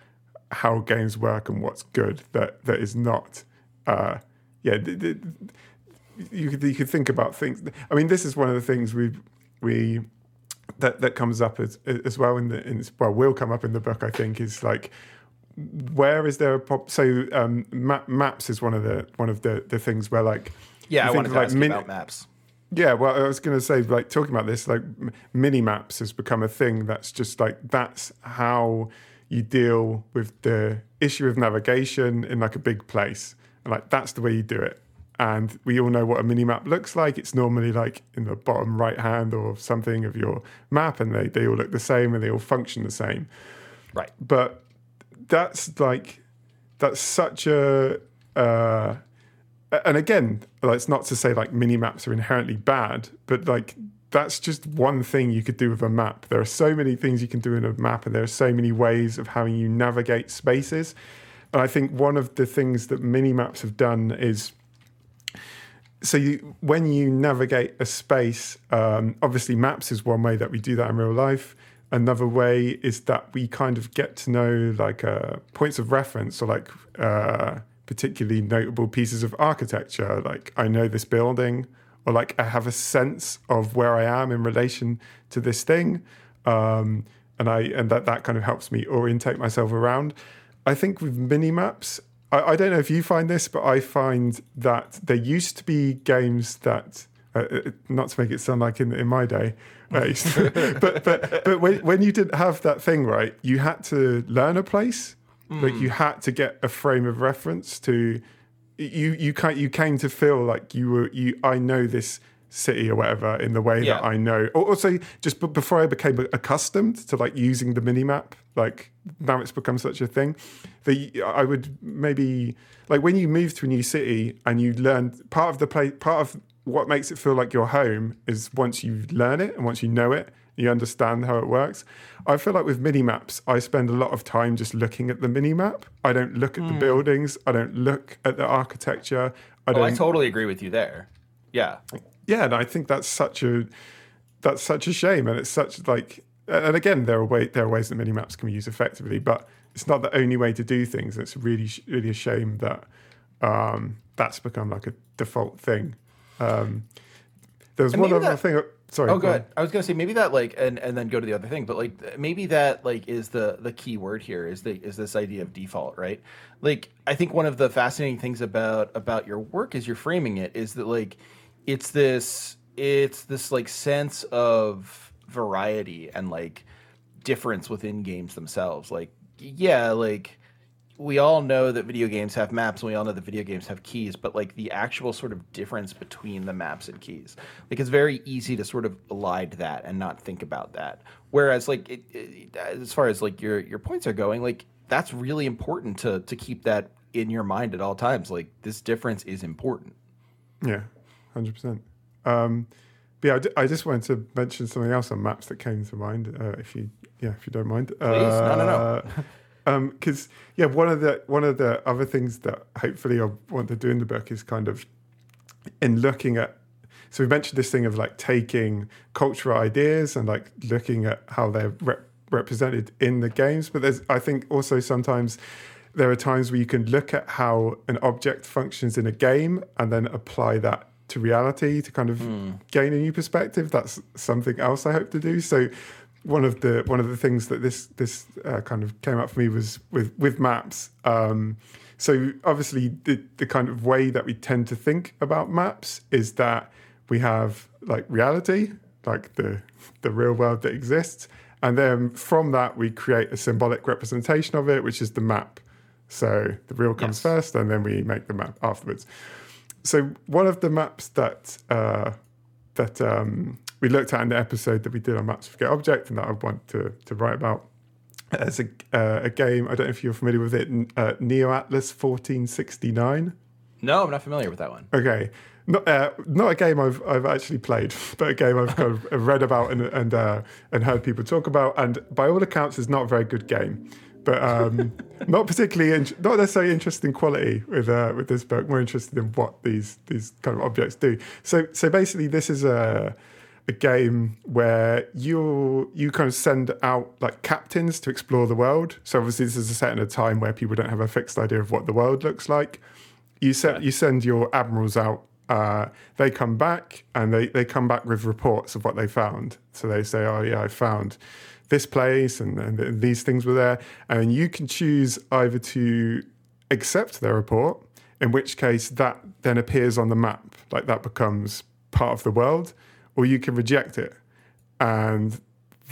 how games work and what's good that that is not. Uh, yeah, th- th- you could you could think about things. I mean, this is one of the things we we that that comes up as as well in the in well will come up in the book. I think is like where is there a pop? So um, map, maps is one of the one of the the things where like Yeah, I wanted to like, ask min- about maps. yeah, well, I was going to say, like, talking about this, like, m- mini maps has become a thing that's just like, that's how you deal with the issue of navigation in like a big place. And like, that's the way you do it. And we all know what a mini map looks like. It's normally like in the bottom right hand or something of your map, and they, they all look the same and they all function the same Right. but that's like that's such a uh and again like it's not to say like mini maps are inherently bad but like that's just one thing you could do with a map there are so many things you can do in a map and there are so many ways of how you navigate spaces and i think one of the things that mini maps have done is so you, when you navigate a space, um, obviously maps is one way that we do that in real life. another way is that we kind of get to know like uh, points of reference or like uh, particularly notable pieces of architecture. Like I know this building, or like I have a sense of where I am in relation to this thing, um, and I and that that kind of helps me orientate myself around. I think with mini maps, I, I don't know if you find this, but I find that there used to be games that. Uh, uh not to make it sound like in, in my day, uh, but but but when, when you didn't have that thing right, you had to learn a place Mm. Like you had to get a frame of reference to you you can you came to feel like you were you I know this city or whatever in the way yeah. that I know. Also, just b- before I became accustomed to like using the mini map, like now it's become such a thing that I would maybe like when you move to a new city and you learn part of the play part of what makes it feel like your home is once you learn it and once you know it you understand how it works. I feel like with mini maps, I spend a lot of time just looking at the mini map. I don't look at mm. the hmm. buildings. I don't look at the architecture. I oh, don't. I totally agree with you there. Yeah. Yeah, and I think that's such a that's such a shame, and it's such like. And again, there are way, there are ways that mini maps can be used effectively, but it's not the only way to do things. It's really really a shame that um, that's become like a default thing. Um, there was and one other that, thing. Sorry. Oh, good. I was gonna say maybe that like and and then go to the other thing, but like maybe that like is the the key word here is the is this idea of default, right? Like I think one of the fascinating things about about your work as you're framing it is that like it's this it's this like sense of variety and like difference within games themselves. Like yeah, like we all know that video games have maps and we all know that video games have keys but like the actual sort of difference between the maps and keys like it's very easy to sort of elide that and not think about that whereas like it, it, as far as like your your points are going like that's really important to to keep that in your mind at all times like this difference is important yeah 100% um but yeah, I just wanted to mention something else on maps that came to mind. Uh, if you, yeah, if you don't mind. Please, uh, no, no, no. because um, yeah, one of the one of the other things that hopefully I want to do in the book is kind of in looking at. So we mentioned this thing of like taking cultural ideas and like looking at how they're rep- represented in the games, but there's I think also sometimes there are times where you can look at how an object functions in a game and then apply that to reality to kind of mm. gain a new perspective. That's something else I hope to do. So one of the one of the things that this this uh, kind of came up for me was with with maps. Um, so obviously, the the kind of way that we tend to think about maps is that we have like reality, like the the real world that exists, and then from that we create a symbolic representation of it, which is the map. So the real comes yes. first, and then we make the map afterwards. So one of the maps that uh, that um, we looked at in the episode that we did on Maps Forget Object, and that I want to to write about as a uh, a game. I don't know if you're familiar with it. Uh, Neo Atlas 1469. No, I'm not familiar with that one. Okay. Not, uh, not a game I've I've actually played, but a game I've kind of read about and and uh, and heard people talk about. And by all accounts, it's not a very good game but um, not particularly, in, not necessarily interested in quality with uh, with this book. More interested in what these these kind of objects do. So so basically, this is a a game where you you kind of send out like captains to explore the world. So obviously, this is a set in a time where people don't have a fixed idea of what the world looks like. You set yeah. you send your admirals out. Uh, they come back and they, they come back with reports of what they found. So they say, "Oh yeah, I found." this place and, and these things were there. And you can choose either to accept their report, in which case that then appears on the map, like that becomes part of the world, or you can reject it. And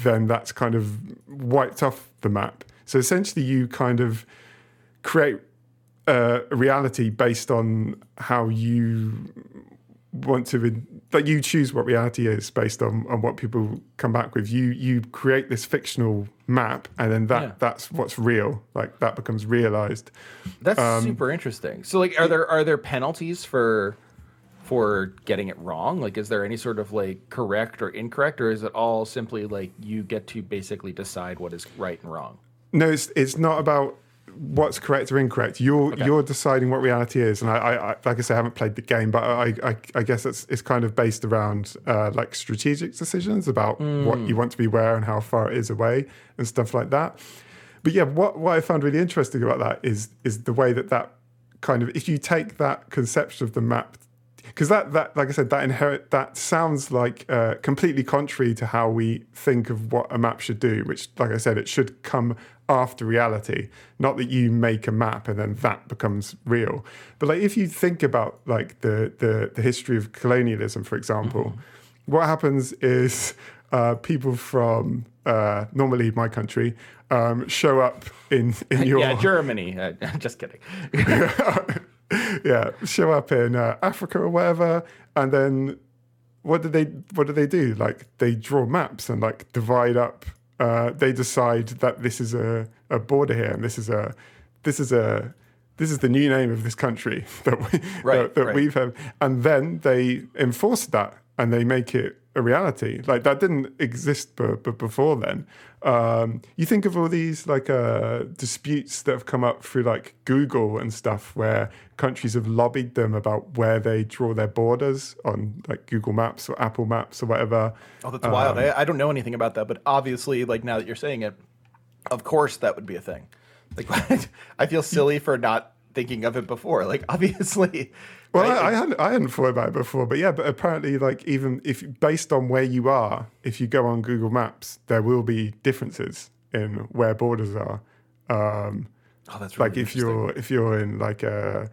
then that's kind of wiped off the map. So essentially, you kind of create a reality based on how you want to that you choose what reality is based on, on what people come back with. You you create this fictional map, and then that yeah. that's what's real. Like that becomes realized. That's um, super interesting. So, like, are there are there penalties for for getting it wrong? Like, is there any sort of like correct or incorrect, or is it all simply like you get to basically decide what is right and wrong? No, it's it's not about what's correct or incorrect. You're you're deciding what reality is, and I, I, I like I say, I haven't played the game, but I I, I guess it's it's kind of based around uh, like strategic decisions about what you want to be where and how far it is away and stuff like that. But yeah, what what I found really interesting about that is is the way that that kind of if you take that conception of the map because that that like I said that inherit that sounds like uh, completely contrary to how we think of what a map should do. Which, like I said, it should come after reality, not that you make a map and then that becomes real. But like if you think about like the the, the history of colonialism, for example, what happens is uh, people from uh, normally my country um, show up in in your Yeah, Germany. Uh, just kidding. yeah, show up in uh, Africa or whatever, and then what do they what do they do? Like they draw maps and like divide up. Uh, they decide that this is a, a border here, and this is a this is a this is the new name of this country that we Right, that, that right. we've had, and then they enforce that and they make it a reality. Like that didn't exist b- b- before then. Um, you think of all these like uh, disputes that have come up through like Google and stuff, where countries have lobbied them about where they draw their borders on like Google Maps or Apple Maps or whatever. Oh, that's wild. I, I don't know anything about that, but obviously, like now that you're saying it, of course that would be a thing. Like, I feel silly for not thinking of it before. Like, obviously, Well, right? I, I hadn't I hadn't thought about it before, but yeah, but apparently, like even if based on where you are, if you go on Google Maps, there will be differences in where borders are. Um, oh, that's really like if you're if you're in like uh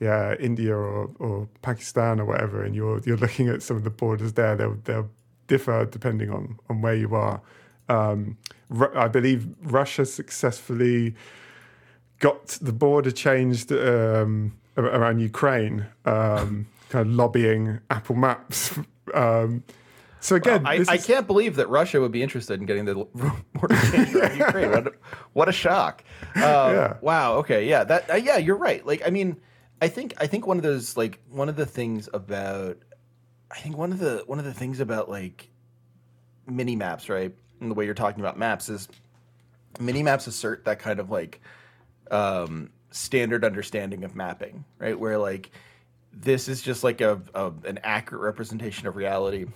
yeah India or, or Pakistan or whatever, and you're you're looking at some of the borders there, they'll they'll differ depending on on where you are. Um, I believe Russia successfully got the border changed um, a- around Ukraine, um, kind of lobbying Apple Maps. Um, so again, I, this I is- can't believe that Russia would be interested in getting the border change around Ukraine. What a, what a shock! Um, Yeah. Wow. Okay. Yeah. That. Uh, yeah. You're right. Like, I mean, I think I think one of those like one of the things about I think one of the one of the things about like mini maps, right? And the way you're talking about maps is mini maps assert that kind of like um, standard understanding of mapping, right? Where like this is just like a, a an accurate representation of reality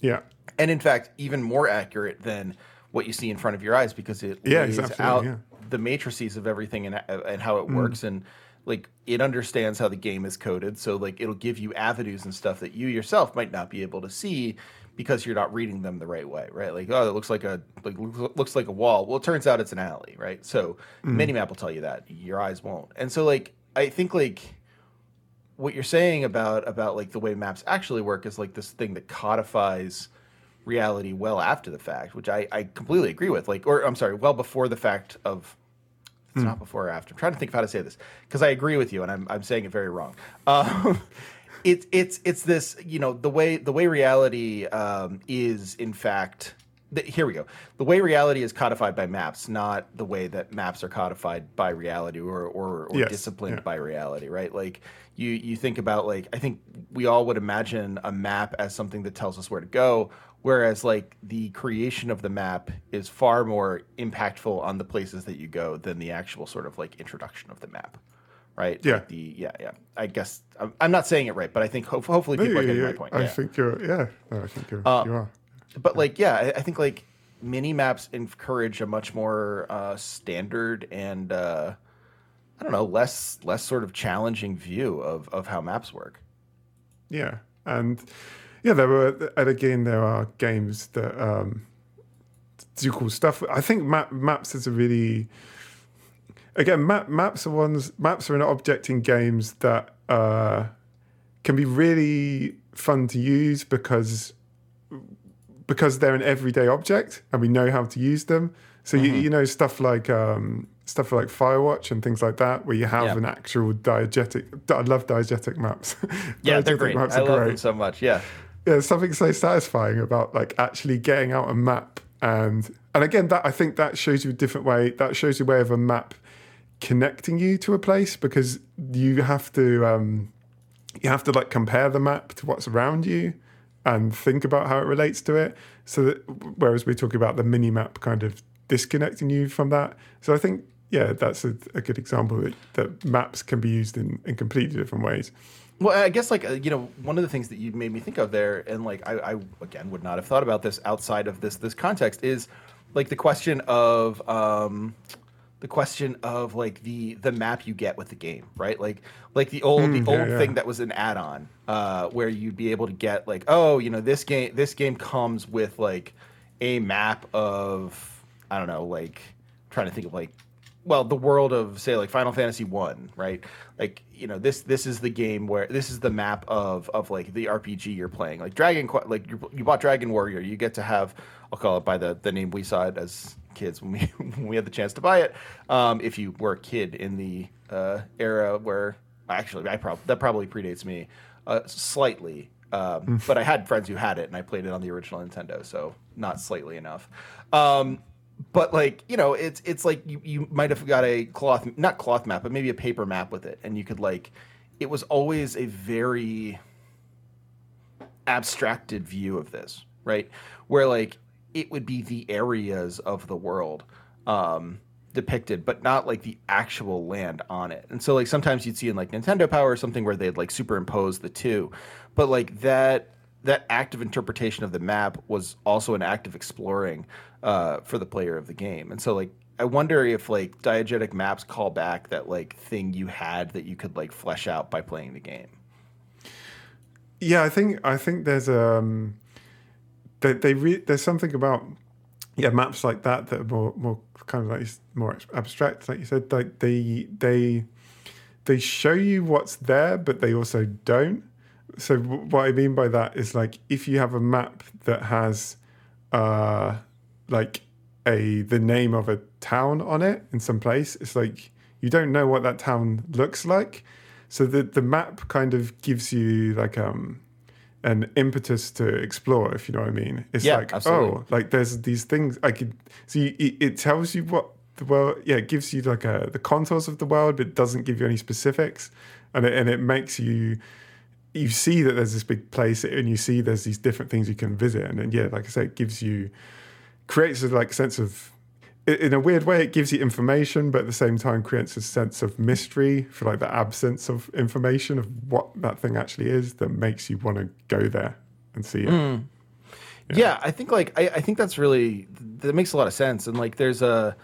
yeah, and in fact even more accurate than what you see in front of your eyes because it Yeah, lays exactly, out yeah. Mm. the matrices of everything and, and how it works and like it understands how the game is coded so like it'll give you avenues and stuff that you yourself might not be able to see because you're not reading them the right way right like oh it looks like a like looks- like a wall well it turns out it's an alley right so Mm. minimap will tell you that your eyes won't and so like i think like what you're saying about about like the way maps actually work is like this thing that codifies reality well after the fact, which I, I completely agree with. Like, or I'm sorry, well before the fact of. It's not before or after. I'm trying to think of how to say this because I agree with you, and I'm I'm saying it very wrong. Um, it's it's it's this you know the way the way reality um, is in fact. The, here we go. The way reality is codified by maps, not the way that maps are codified by reality or or, or Yes, disciplined yeah. by reality, right? Like you you think about like I think we all would imagine a map as something that tells us where to go, whereas like the creation of the map is far more impactful on the places that you go than the actual sort of like introduction of the map, right? Yeah. Like the yeah yeah. I guess I'm, I'm not saying it right, but I think ho- hopefully people are Yeah, getting yeah, my point. I yeah. think you're yeah, no, I think you're, Uh, you are. but like yeah I, I think like mini maps encourage a much more uh, standard and uh, i don't know less less sort of challenging view of of how maps work Yeah, and yeah, there were, and again, there are games that um, do cool stuff. I think map, maps is a really, again, map, maps are ones. Maps are an object in games that uh, can be really fun to use because because they're an everyday object and we know how to use them. So you, you know stuff like um, stuff like Firewatch and things like that, where you have Yeah. an actual diegetic. I love diegetic maps. yeah they're Diegetic great maps i are love great. them so much yeah Yeah, there's something so satisfying about like actually getting out a map and and again that I think that shows you a different way. That shows you a way of a map connecting you to a place because you have to um, you have to like compare the map to what's around you and think about how it relates to it. So that whereas we're talking about the mini map kind of disconnecting you from that. So I think yeah, that's a, a good example that, that maps can be used in, in completely different ways. Well, I guess like uh, you know one of the things that you made me think of there, and like I, I again would not have thought about this outside of this this context is like the question of um, the question of like the the map you get with the game, right? Like like the old Mm, the yeah, old yeah. thing that was an add-on uh, where you'd be able to get like oh you know this game this game comes with like a map of I don't know like trying to think of like well the world of say like Final Fantasy one right? Like you know this this is the game where this is the map of of like the RPG you're playing. Like Dragon like you, you bought Dragon Warrior. You get to have I'll call it by the the name we saw it as kids when we when we had the chance to buy it um, if you were a kid in the uh, era where actually I probably that probably predates me uh, slightly um, but I had friends who had it and I played it on the original Nintendo so not slightly enough. Um, but like you know it's it's like you, you might have got a cloth not cloth map but maybe a paper map with it. And you could like it was always a very abstracted view of this right? Where like it would be the areas of the world um depicted but not like the actual land on it. And so like sometimes you'd see in like nintendo power or something where they'd like superimpose the two. But like that that act of interpretation of the map was also an act of exploring uh, for the player of the game. And so like I wonder if like diegetic maps call back that like thing you had that you could like flesh out by playing the game. Yeah, I think I think there's um they, they re- there's something about yeah maps like that that are more more kind of like more abstract, like you said. Like they they they show you what's there, but they also don't. So what I mean by that is like if you have a map that has uh like a the name of a town on it in some place, it's like you don't know what that town looks like. So the the map kind of gives you like um an impetus to explore, if you know what I mean. It's Yeah, like absolutely. oh, like there's these things I could so it, it tells you what the world yeah it gives you like a the contours of the world, but it doesn't give you any specifics, and it, and it makes you you see that there's this big place and you see there's these different things you can visit and then yeah like i said it gives you creates a like sense of in a weird way it gives you information but at the same time creates a sense of mystery for like the absence of information of what that thing actually is that makes you want to go there and see it Yeah. I think like I, I think that's really that makes a lot of sense. And like there's a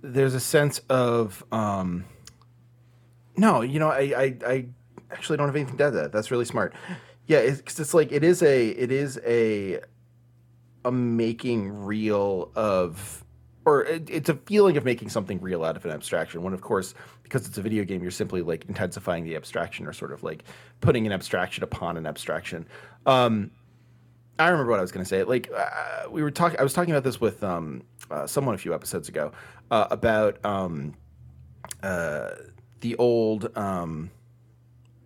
there's a sense of um no, you know, I I, I actually don't have anything to add to that. That's really smart. Yeah, it's 'cause it's like it is a it is a a making real of or it's a feeling of making something real out of an abstraction when of course because it's a video game you're simply like intensifying the abstraction or sort of like putting an abstraction upon an abstraction um I remember what I was going to say. Like uh, we were talking, I was talking about this with um, uh, someone a few episodes ago uh, about um, uh, the old, um,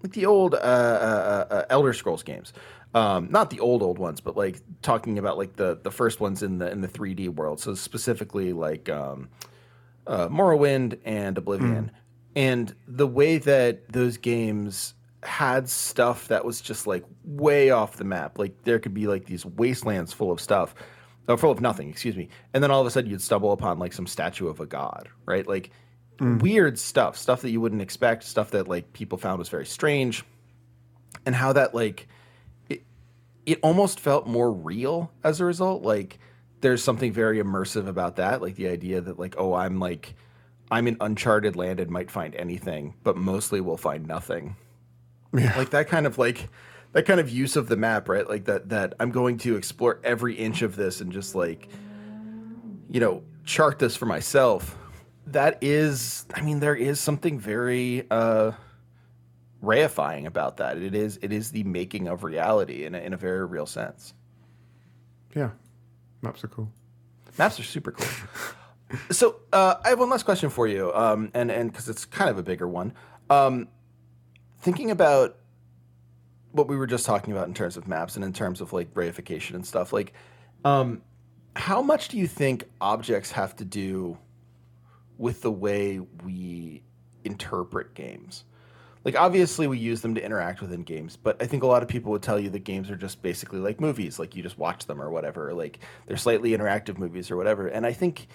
like the old uh, uh, Elder Scrolls games. Um, not the old old ones, but like talking about like the the first ones in the in the 3D world. So specifically like um, uh, Morrowind and Oblivion, and the way that those games had stuff that was just like way off the map. Like there could be like these wastelands full of stuff, or full of nothing, excuse me, and then all of a sudden you'd stumble upon like some statue of a god, right? Like weird stuff, stuff that you wouldn't expect, stuff that like people found was very strange, and how that like it almost felt more real as a result. Like there's something very immersive about that, like the idea that like oh I'm like I'm in uncharted land and might find anything, but mostly will find nothing. Yeah. Like that kind of like that kind of use of the map, right? Like that that I'm going to explore every inch of this and just like you know, chart this for myself. That is I mean there is something very uh reifying about that. It is it is the making of reality in a, in a very real sense. yeah maps are cool Maps are super cool. so uh, I have one last question for you, um, and and because it's kind of a bigger one. Um, thinking about what we were just talking about in terms of maps and in terms of like reification and stuff, like um, how much do you think objects have to do with the way we interpret games? Like obviously we use them to interact within games, but I think a lot of people would tell you that games are just basically like movies, like you just watch them or whatever, like they're slightly interactive movies or whatever. And I think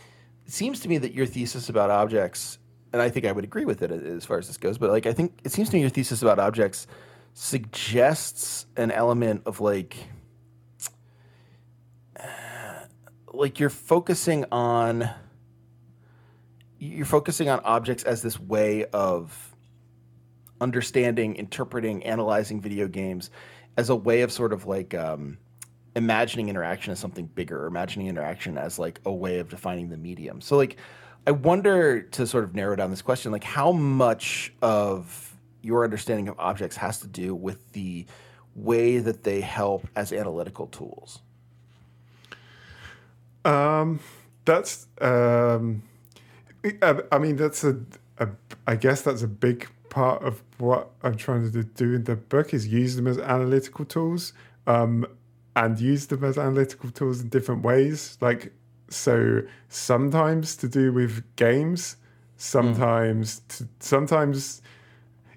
it seems to me that your thesis about objects and I think I would agree with it as far as this goes. But like, I think it seems to me your thesis about objects suggests an element of like, like you're focusing on you're focusing on objects as this way of understanding, interpreting, analyzing video games as a way of sort of like um, imagining interaction as something bigger, imagining interaction as like a way of defining the medium. So like, I wonder to sort of narrow down this question, like how much of your understanding of objects has to do with the way that they help as analytical tools. Um, that's um, I mean that's a, a I guess that's a big part of what I'm trying to do in the book is use them as analytical tools. Um, and use them as analytical tools in different ways. Like, so sometimes to do with games, sometimes mm. to, sometimes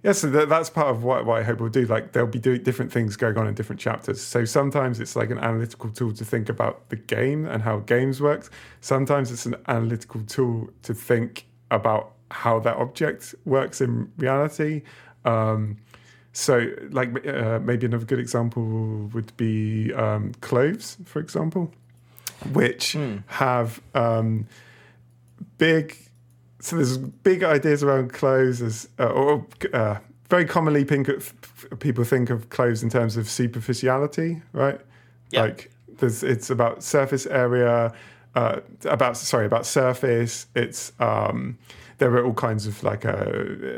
yeah so that, that's part of what, what i hope we'll do like there'll be doing different things going on in different chapters so sometimes it's like an analytical tool to think about the game and how games works sometimes it's an analytical tool to think about how that object works in reality um, so, like uh, maybe another good example would be um, cloves, for example, which mm. have um, big. So there's big ideas around cloves as, uh, or uh, very commonly people think of cloves in terms of superficiality, right? Yeah. Like there's, it's about surface area, uh, about sorry about surface. It's um, there are all kinds of like uh,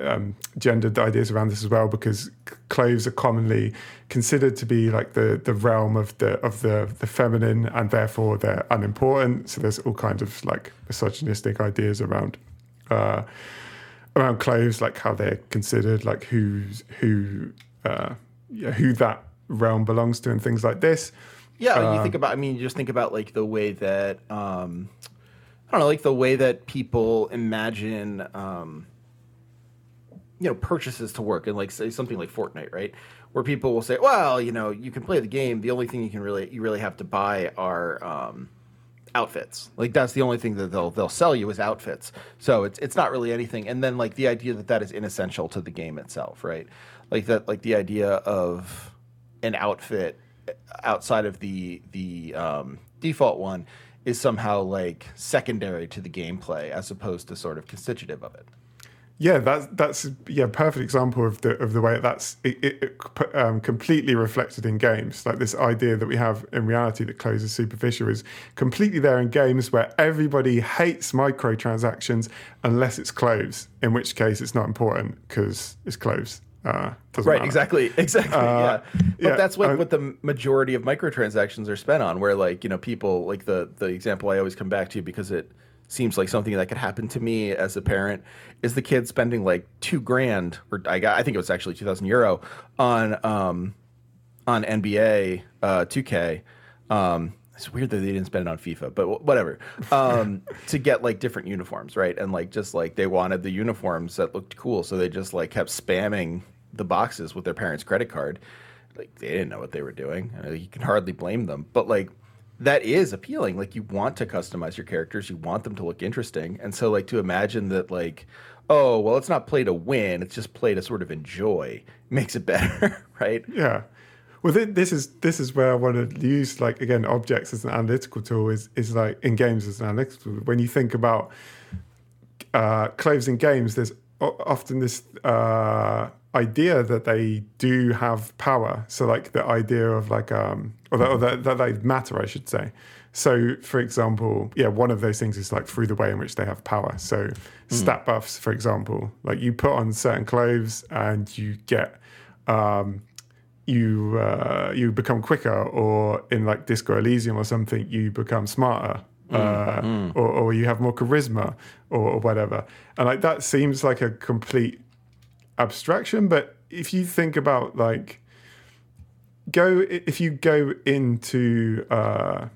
um, gendered ideas around this as well because clothes are commonly considered to be like the the realm of the of the the feminine and therefore they're unimportant. So there's all kinds of like misogynistic ideas around uh, around cloves like how they're considered like who's who uh, yeah, who that realm belongs to and things like this. Yeah uh, you think about i mean you just think about like the way that um I don't know, like the way that people imagine, um, you know, purchases to work, and like say something like Fortnite, right? Where people will say, "Well, you know, you can play the game. The only thing you can really you really have to buy are um, outfits. Like that's the only thing that they'll they'll sell you is outfits. So it's it's not really anything. And then like the idea that that is inessential to the game itself, right? Like that, like the idea of an outfit outside of the the um, default one is somehow like secondary to the gameplay as opposed to sort of constitutive of it. Yeah, that's that's yeah, perfect example of the of the way that's it, it, um, completely reflected in games. Like this idea that we have in reality that clothes are superficial is completely there in games where everybody hates microtransactions unless it's clothes, in which case it's not important because it's clothes. Uh, right, matter. exactly, exactly. Uh, yeah, but yeah, that's like uh, what the majority of microtransactions are spent on. Where like you know people like the the example I always come back to because it seems like something that could happen to me as a parent is the kid spending like two grand or I got I think it was actually two thousand euro on um on NBA uh, 2K. Um, it's weird that they didn't spend it on FIFA, but whatever. Um, to get like different uniforms, right? And like just like they wanted the uniforms that looked cool, so they just like kept spamming the boxes with their parents' credit card. Like they didn't know what they were doing. I mean, you can hardly blame them, but like that is appealing. Like you want to customize your characters, you want them to look interesting, and so like to imagine that like oh well, it's not play to win, it's just play to sort of enjoy makes it better, right? Yeah. Well, this is this is where I want to use like again objects as an analytical tool is is like in games as an analytical tool. When you think about uh, clothes in games, there's often this uh, idea that they do have power. So like the idea of like um or that, or that, that they matter, I should say. So, for example, yeah, one of those things is like through the way in which they have power. So, mm. stat buffs, for example, like you put on certain clothes and you get um, you uh, you become quicker, or in like Disco Elysium or something, you become smarter, mm, uh, mm. Or, or, you have more charisma, or, or, whatever. And like that seems like a complete abstraction, but if you think about like go if you go into uh,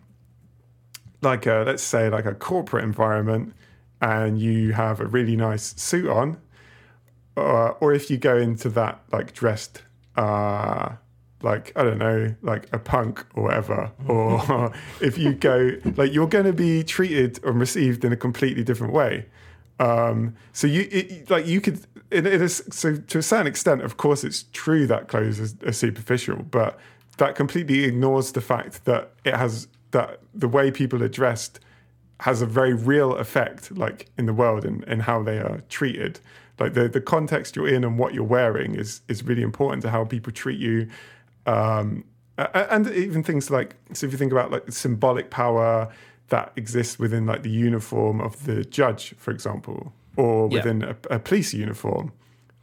like a let's say like a corporate environment and you have a really nice suit on, uh, or if you go into that like dressed uh, like I don't know, like a punk or whatever, or if you go like you're going to be treated and received in a completely different way. Um, so you it, like you could it, it is so to a certain extent. Of course, it's true that clothes are, are superficial, but that completely ignores the fact that it has that the way people are dressed has a very real effect, like in the world and, and how they are treated. Like the the context you're in and what you're wearing is is really important to how people treat you. Um, and even things like so if you think about like symbolic power that exists within like the uniform of the judge for example or Yeah. within a, a police uniform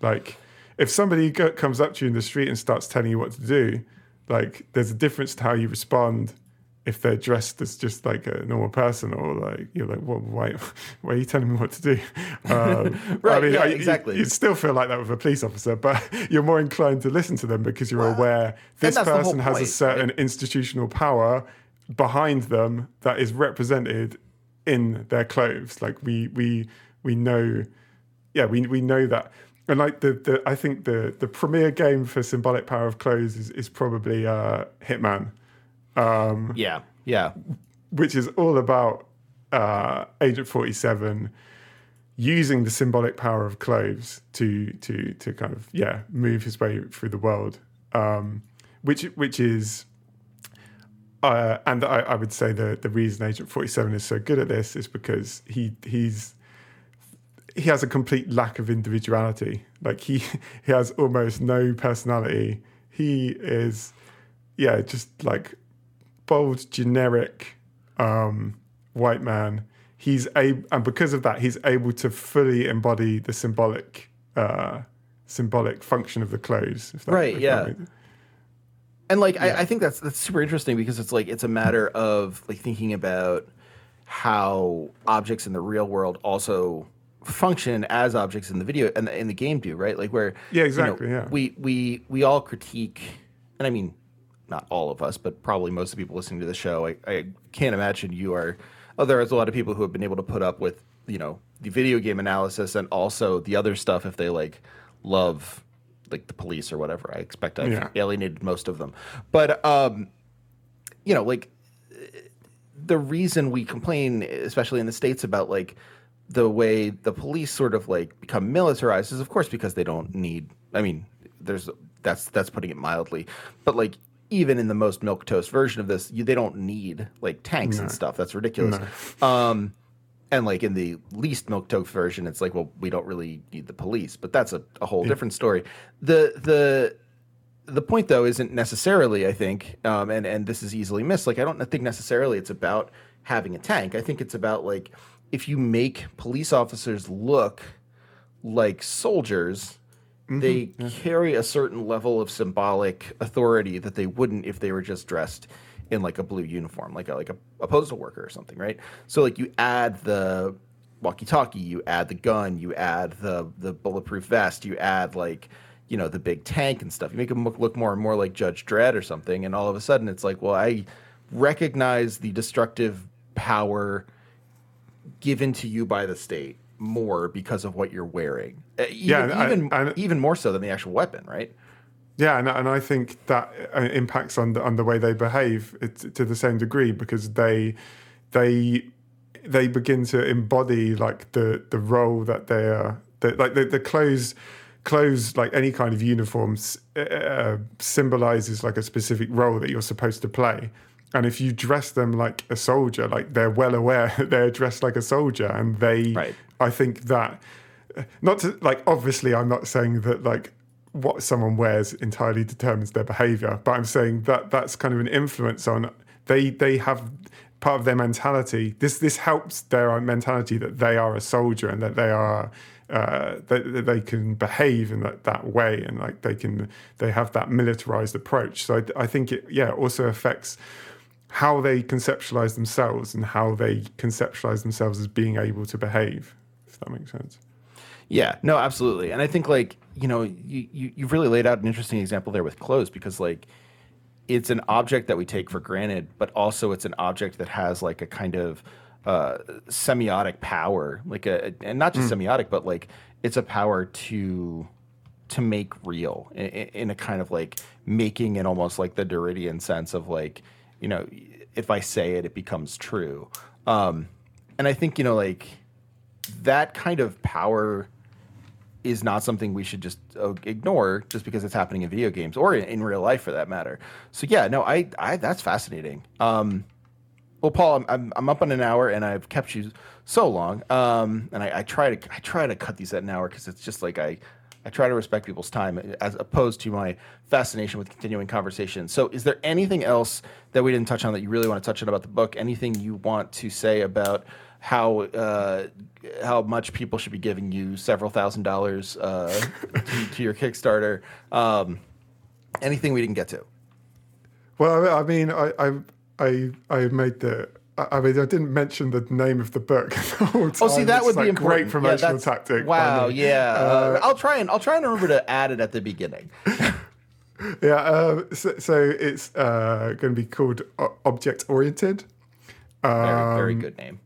like if somebody go, comes up to you in the street and starts telling you what to do like there's a difference to how you respond if they're dressed as just like a normal person or like you're like well, why why are you telling me what to do? Um, Right, yeah, you- exactly. you, still feel like that with a police officer but you're more inclined to listen to them because you're aware this that's the whole person has a point, certain institutional power behind them that is represented in their clothes. Like we we we know yeah we we know that. And like the, the I think the the premier game for symbolic power of clothes is, is probably uh Hitman Yeah, yeah, which is all about uh, Agent Forty Seven using the symbolic power of clothes to to to kind of yeah move his way through the world, um, which which is. Uh, and I, I would say the the reason Agent Forty Seven is so good at this is because he he's he has a complete lack of individuality. Like he he has almost no personality. He is yeah just like bold, generic um, white man. He's able, and because of that, he's able to fully embody the symbolic, uh, symbolic function of the clothes. If that, Right, yeah. and like I, I think that's that's super interesting because it's like it's a matter of like thinking about how objects in the real world also function as objects in the video and in the game do right like where Yeah, you know, exactly, yeah. we we we all critique and i mean not all of us but probably most of the people listening to the show i, I can't imagine you are oh there's a lot of people who have been able to put up with you know the video game analysis and also the other stuff if they like love like the police or whatever i expect i've Yeah. alienated most of them but um you know like the reason we complain, especially in the states, about like the way the police sort of like become militarized is, of course, because they don't need. I mean, there's that's that's putting it mildly, but like even in the most milk toast version of this, you, they don't need like tanks and stuff. That's ridiculous. Um, and like in the least milk toast version, it's like, well, we don't really need the police, but that's a, a whole different story. The the the point though isn't necessarily i think um, and and this is easily missed like i don't think necessarily it's about having a tank i think it's about like if you make police officers look like soldiers they mm-hmm. carry a certain level of symbolic authority that they wouldn't if they were just dressed in like a blue uniform like a, like a, a postal worker or something right? So like you add the walkie-talkie you add the gun you add the the bulletproof vest you add like you know the big tank and stuff. You make them look, look more and more like judge dredd or something and all of a sudden it's like well i recognize the destructive power given to you by the state more because of what you're wearing. Uh, even, Yeah, and I- even, even more so than the actual weapon right? Yeah, and, and I think that uh, impacts on the, on the way they behave to the same degree because they they they begin to embody like the the role that they are the, like the, the clothes clothes like any kind of uniforms uh, symbolizes like a specific role that you're supposed to play and if you dress them like a soldier like they're well aware that they're dressed like a soldier. And they Right. i think that not to like obviously i'm not saying that like what someone wears entirely determines their behavior but i'm saying that that's kind of an influence on they they have part of their mentality. This this helps their mentality that they are a soldier and that they are uh, that, that they can behave in that, that way and like they can they have that militarized approach. So I, I think it yeah also affects how they conceptualize themselves and how they conceptualize themselves as being able to behave if that makes sense Yeah, no, absolutely. And I think like, you know, you, you you've really laid out an interesting example there with clothes because like it's an object that we take for granted, but also it's an object that has like a kind of uh, semiotic power, like a, and not just semiotic, but like it's a power to to make real in, in a kind of like making it almost like the Derridian sense of like, you know, if I say it, it becomes true. Um, and I think you know, like that kind of power is not something we should just uh, ignore just because it's happening in video games or in, in, real life for that matter. So yeah, no, I, I that's fascinating. Um, well, Paul, I'm, I'm, I'm up on an hour and I've kept you so long. Um, and I, I try to I try to cut these at an hour because it's just like I I try to respect people's time as opposed to my fascination with continuing conversation. So, is there anything else that we didn't touch on that you really want to touch on about the book? Anything you want to say about how uh, how much people should be giving you several thousand dollars uh, to, to, your Kickstarter? Um, anything we didn't get to? Well, I mean, I I I, I made the I mean, I didn't mention the name of the book. The oh, see, that it's would like be important. Great promotional yeah, tactic. Wow, yeah. Uh, uh, I'll try and I'll try and remember to add it at the beginning. yeah, uh, so, so, it's uh, going to be called Object Oriented. Um, very, very good name.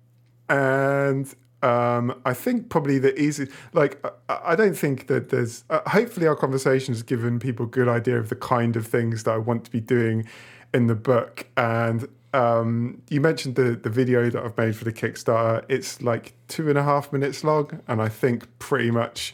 And um, I think probably the easy, like, I don't think that there's. Uh, hopefully, our conversation has given people a good idea of the kind of things that I want to be doing in the book, and um, you mentioned the the video that I've made for the Kickstarter. It's like two and a half minutes long, and I think pretty much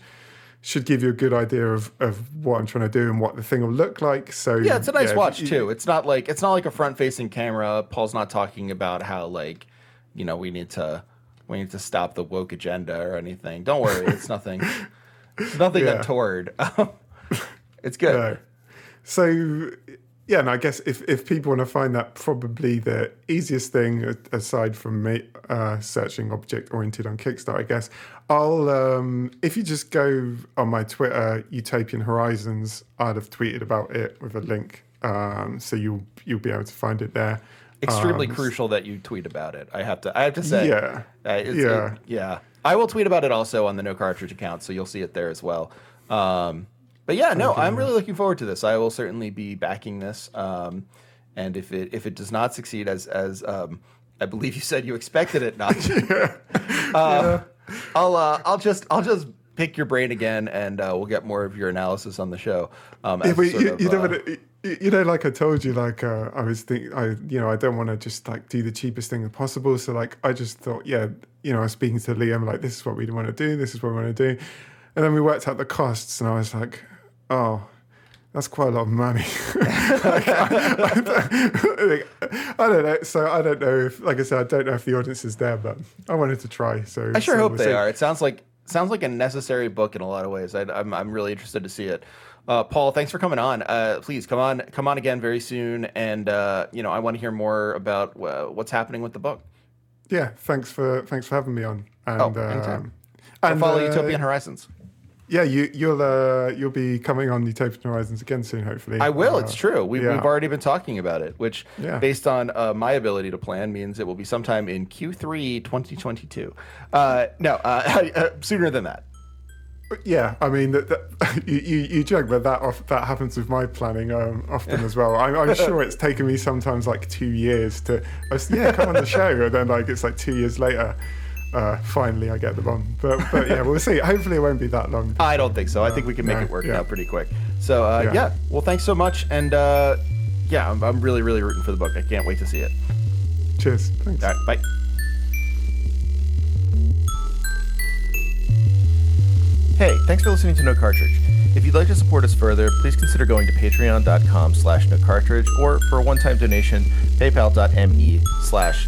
should give you a good idea of, of what I'm trying to do and what the thing will look like. So yeah, it's a nice yeah, watch you, too. It's not like it's not like a front facing camera. Paul's not talking about how like you know we need to we need to stop the woke agenda or anything. Don't worry, it's nothing. It's nothing yeah. untoward. it's good. No. So yeah, and I guess if, if people want to find that, probably the easiest thing aside from me, uh, searching object oriented on Kickstarter, I guess, I'll um, if you just go on my Twitter, Utopian Horizons, I'd have tweeted about it with a link, um, so you'll you'll be able to find it there. Extremely um, crucial that you tweet about it. I have to I have to say, yeah, uh, yeah, it, yeah. I will tweet about it also on the No Cartridge account, so you'll see it there as well. Um, but yeah, no, I'm really looking forward to this. I will certainly be backing this. Um, and if it if it does not succeed as as um, I believe you said you expected it not to, uh, yeah. I'll uh, I'll just I'll just pick your brain again, and uh, we'll get more of your analysis on the show. Um, yeah, you, of, you, know, uh, you know, like I told you, like uh, I was thinking, I you know, I don't want to just like do the cheapest thing possible. So like, I just thought, yeah, you know, I was speaking to Liam, like, this is what we want to do, this is what we want to do, and then we worked out the costs, and I was like, oh, that's quite a lot of money. like, I, I, I, don't know. So I don't know if, like I said, I don't know if the audience is there, but I wanted to try. So I sure so hope they are. It sounds like sounds like a necessary book in a lot of ways. I, am I'm, I'm really interested to see it. Uh, Paul, thanks for coming on. Uh, please come on, come on again very soon. And uh, you know, I want to hear more about uh, what's happening with the book. Yeah, thanks for thanks for having me on. And, oh, anytime. Um, and follow uh, Utopian Horizons yeah, you, you'll uh, you'll be coming on Utopian Horizons again soon, hopefully. I will. Uh, it's true. We've, yeah. we've already been talking about it, which, yeah. based on uh, my ability to plan, means it will be sometime in Q3 2022. Uh, no, uh, uh, sooner than that. Yeah, I mean, that, that, you, you joke, but that off, that happens with my planning um, often as well. I'm, I'm, sure it's taken me sometimes like two years to, yeah, come on the show, and then like it's like two years later uh, finally I get the on. But but yeah, we'll see. Hopefully it won't be that long. I don't think so. I think we can make no, it work yeah. out pretty quick. So uh, yeah. yeah. well, thanks so much, and uh, yeah, I'm, I'm, really really rooting for the book. I can't wait to see it. Cheers. Thanks. All right, bye. Hey, thanks for listening to No Cartridge. If you'd like to support us further, please consider going to patreon.com slash no cartridge or for a one-time donation, paypal.me slash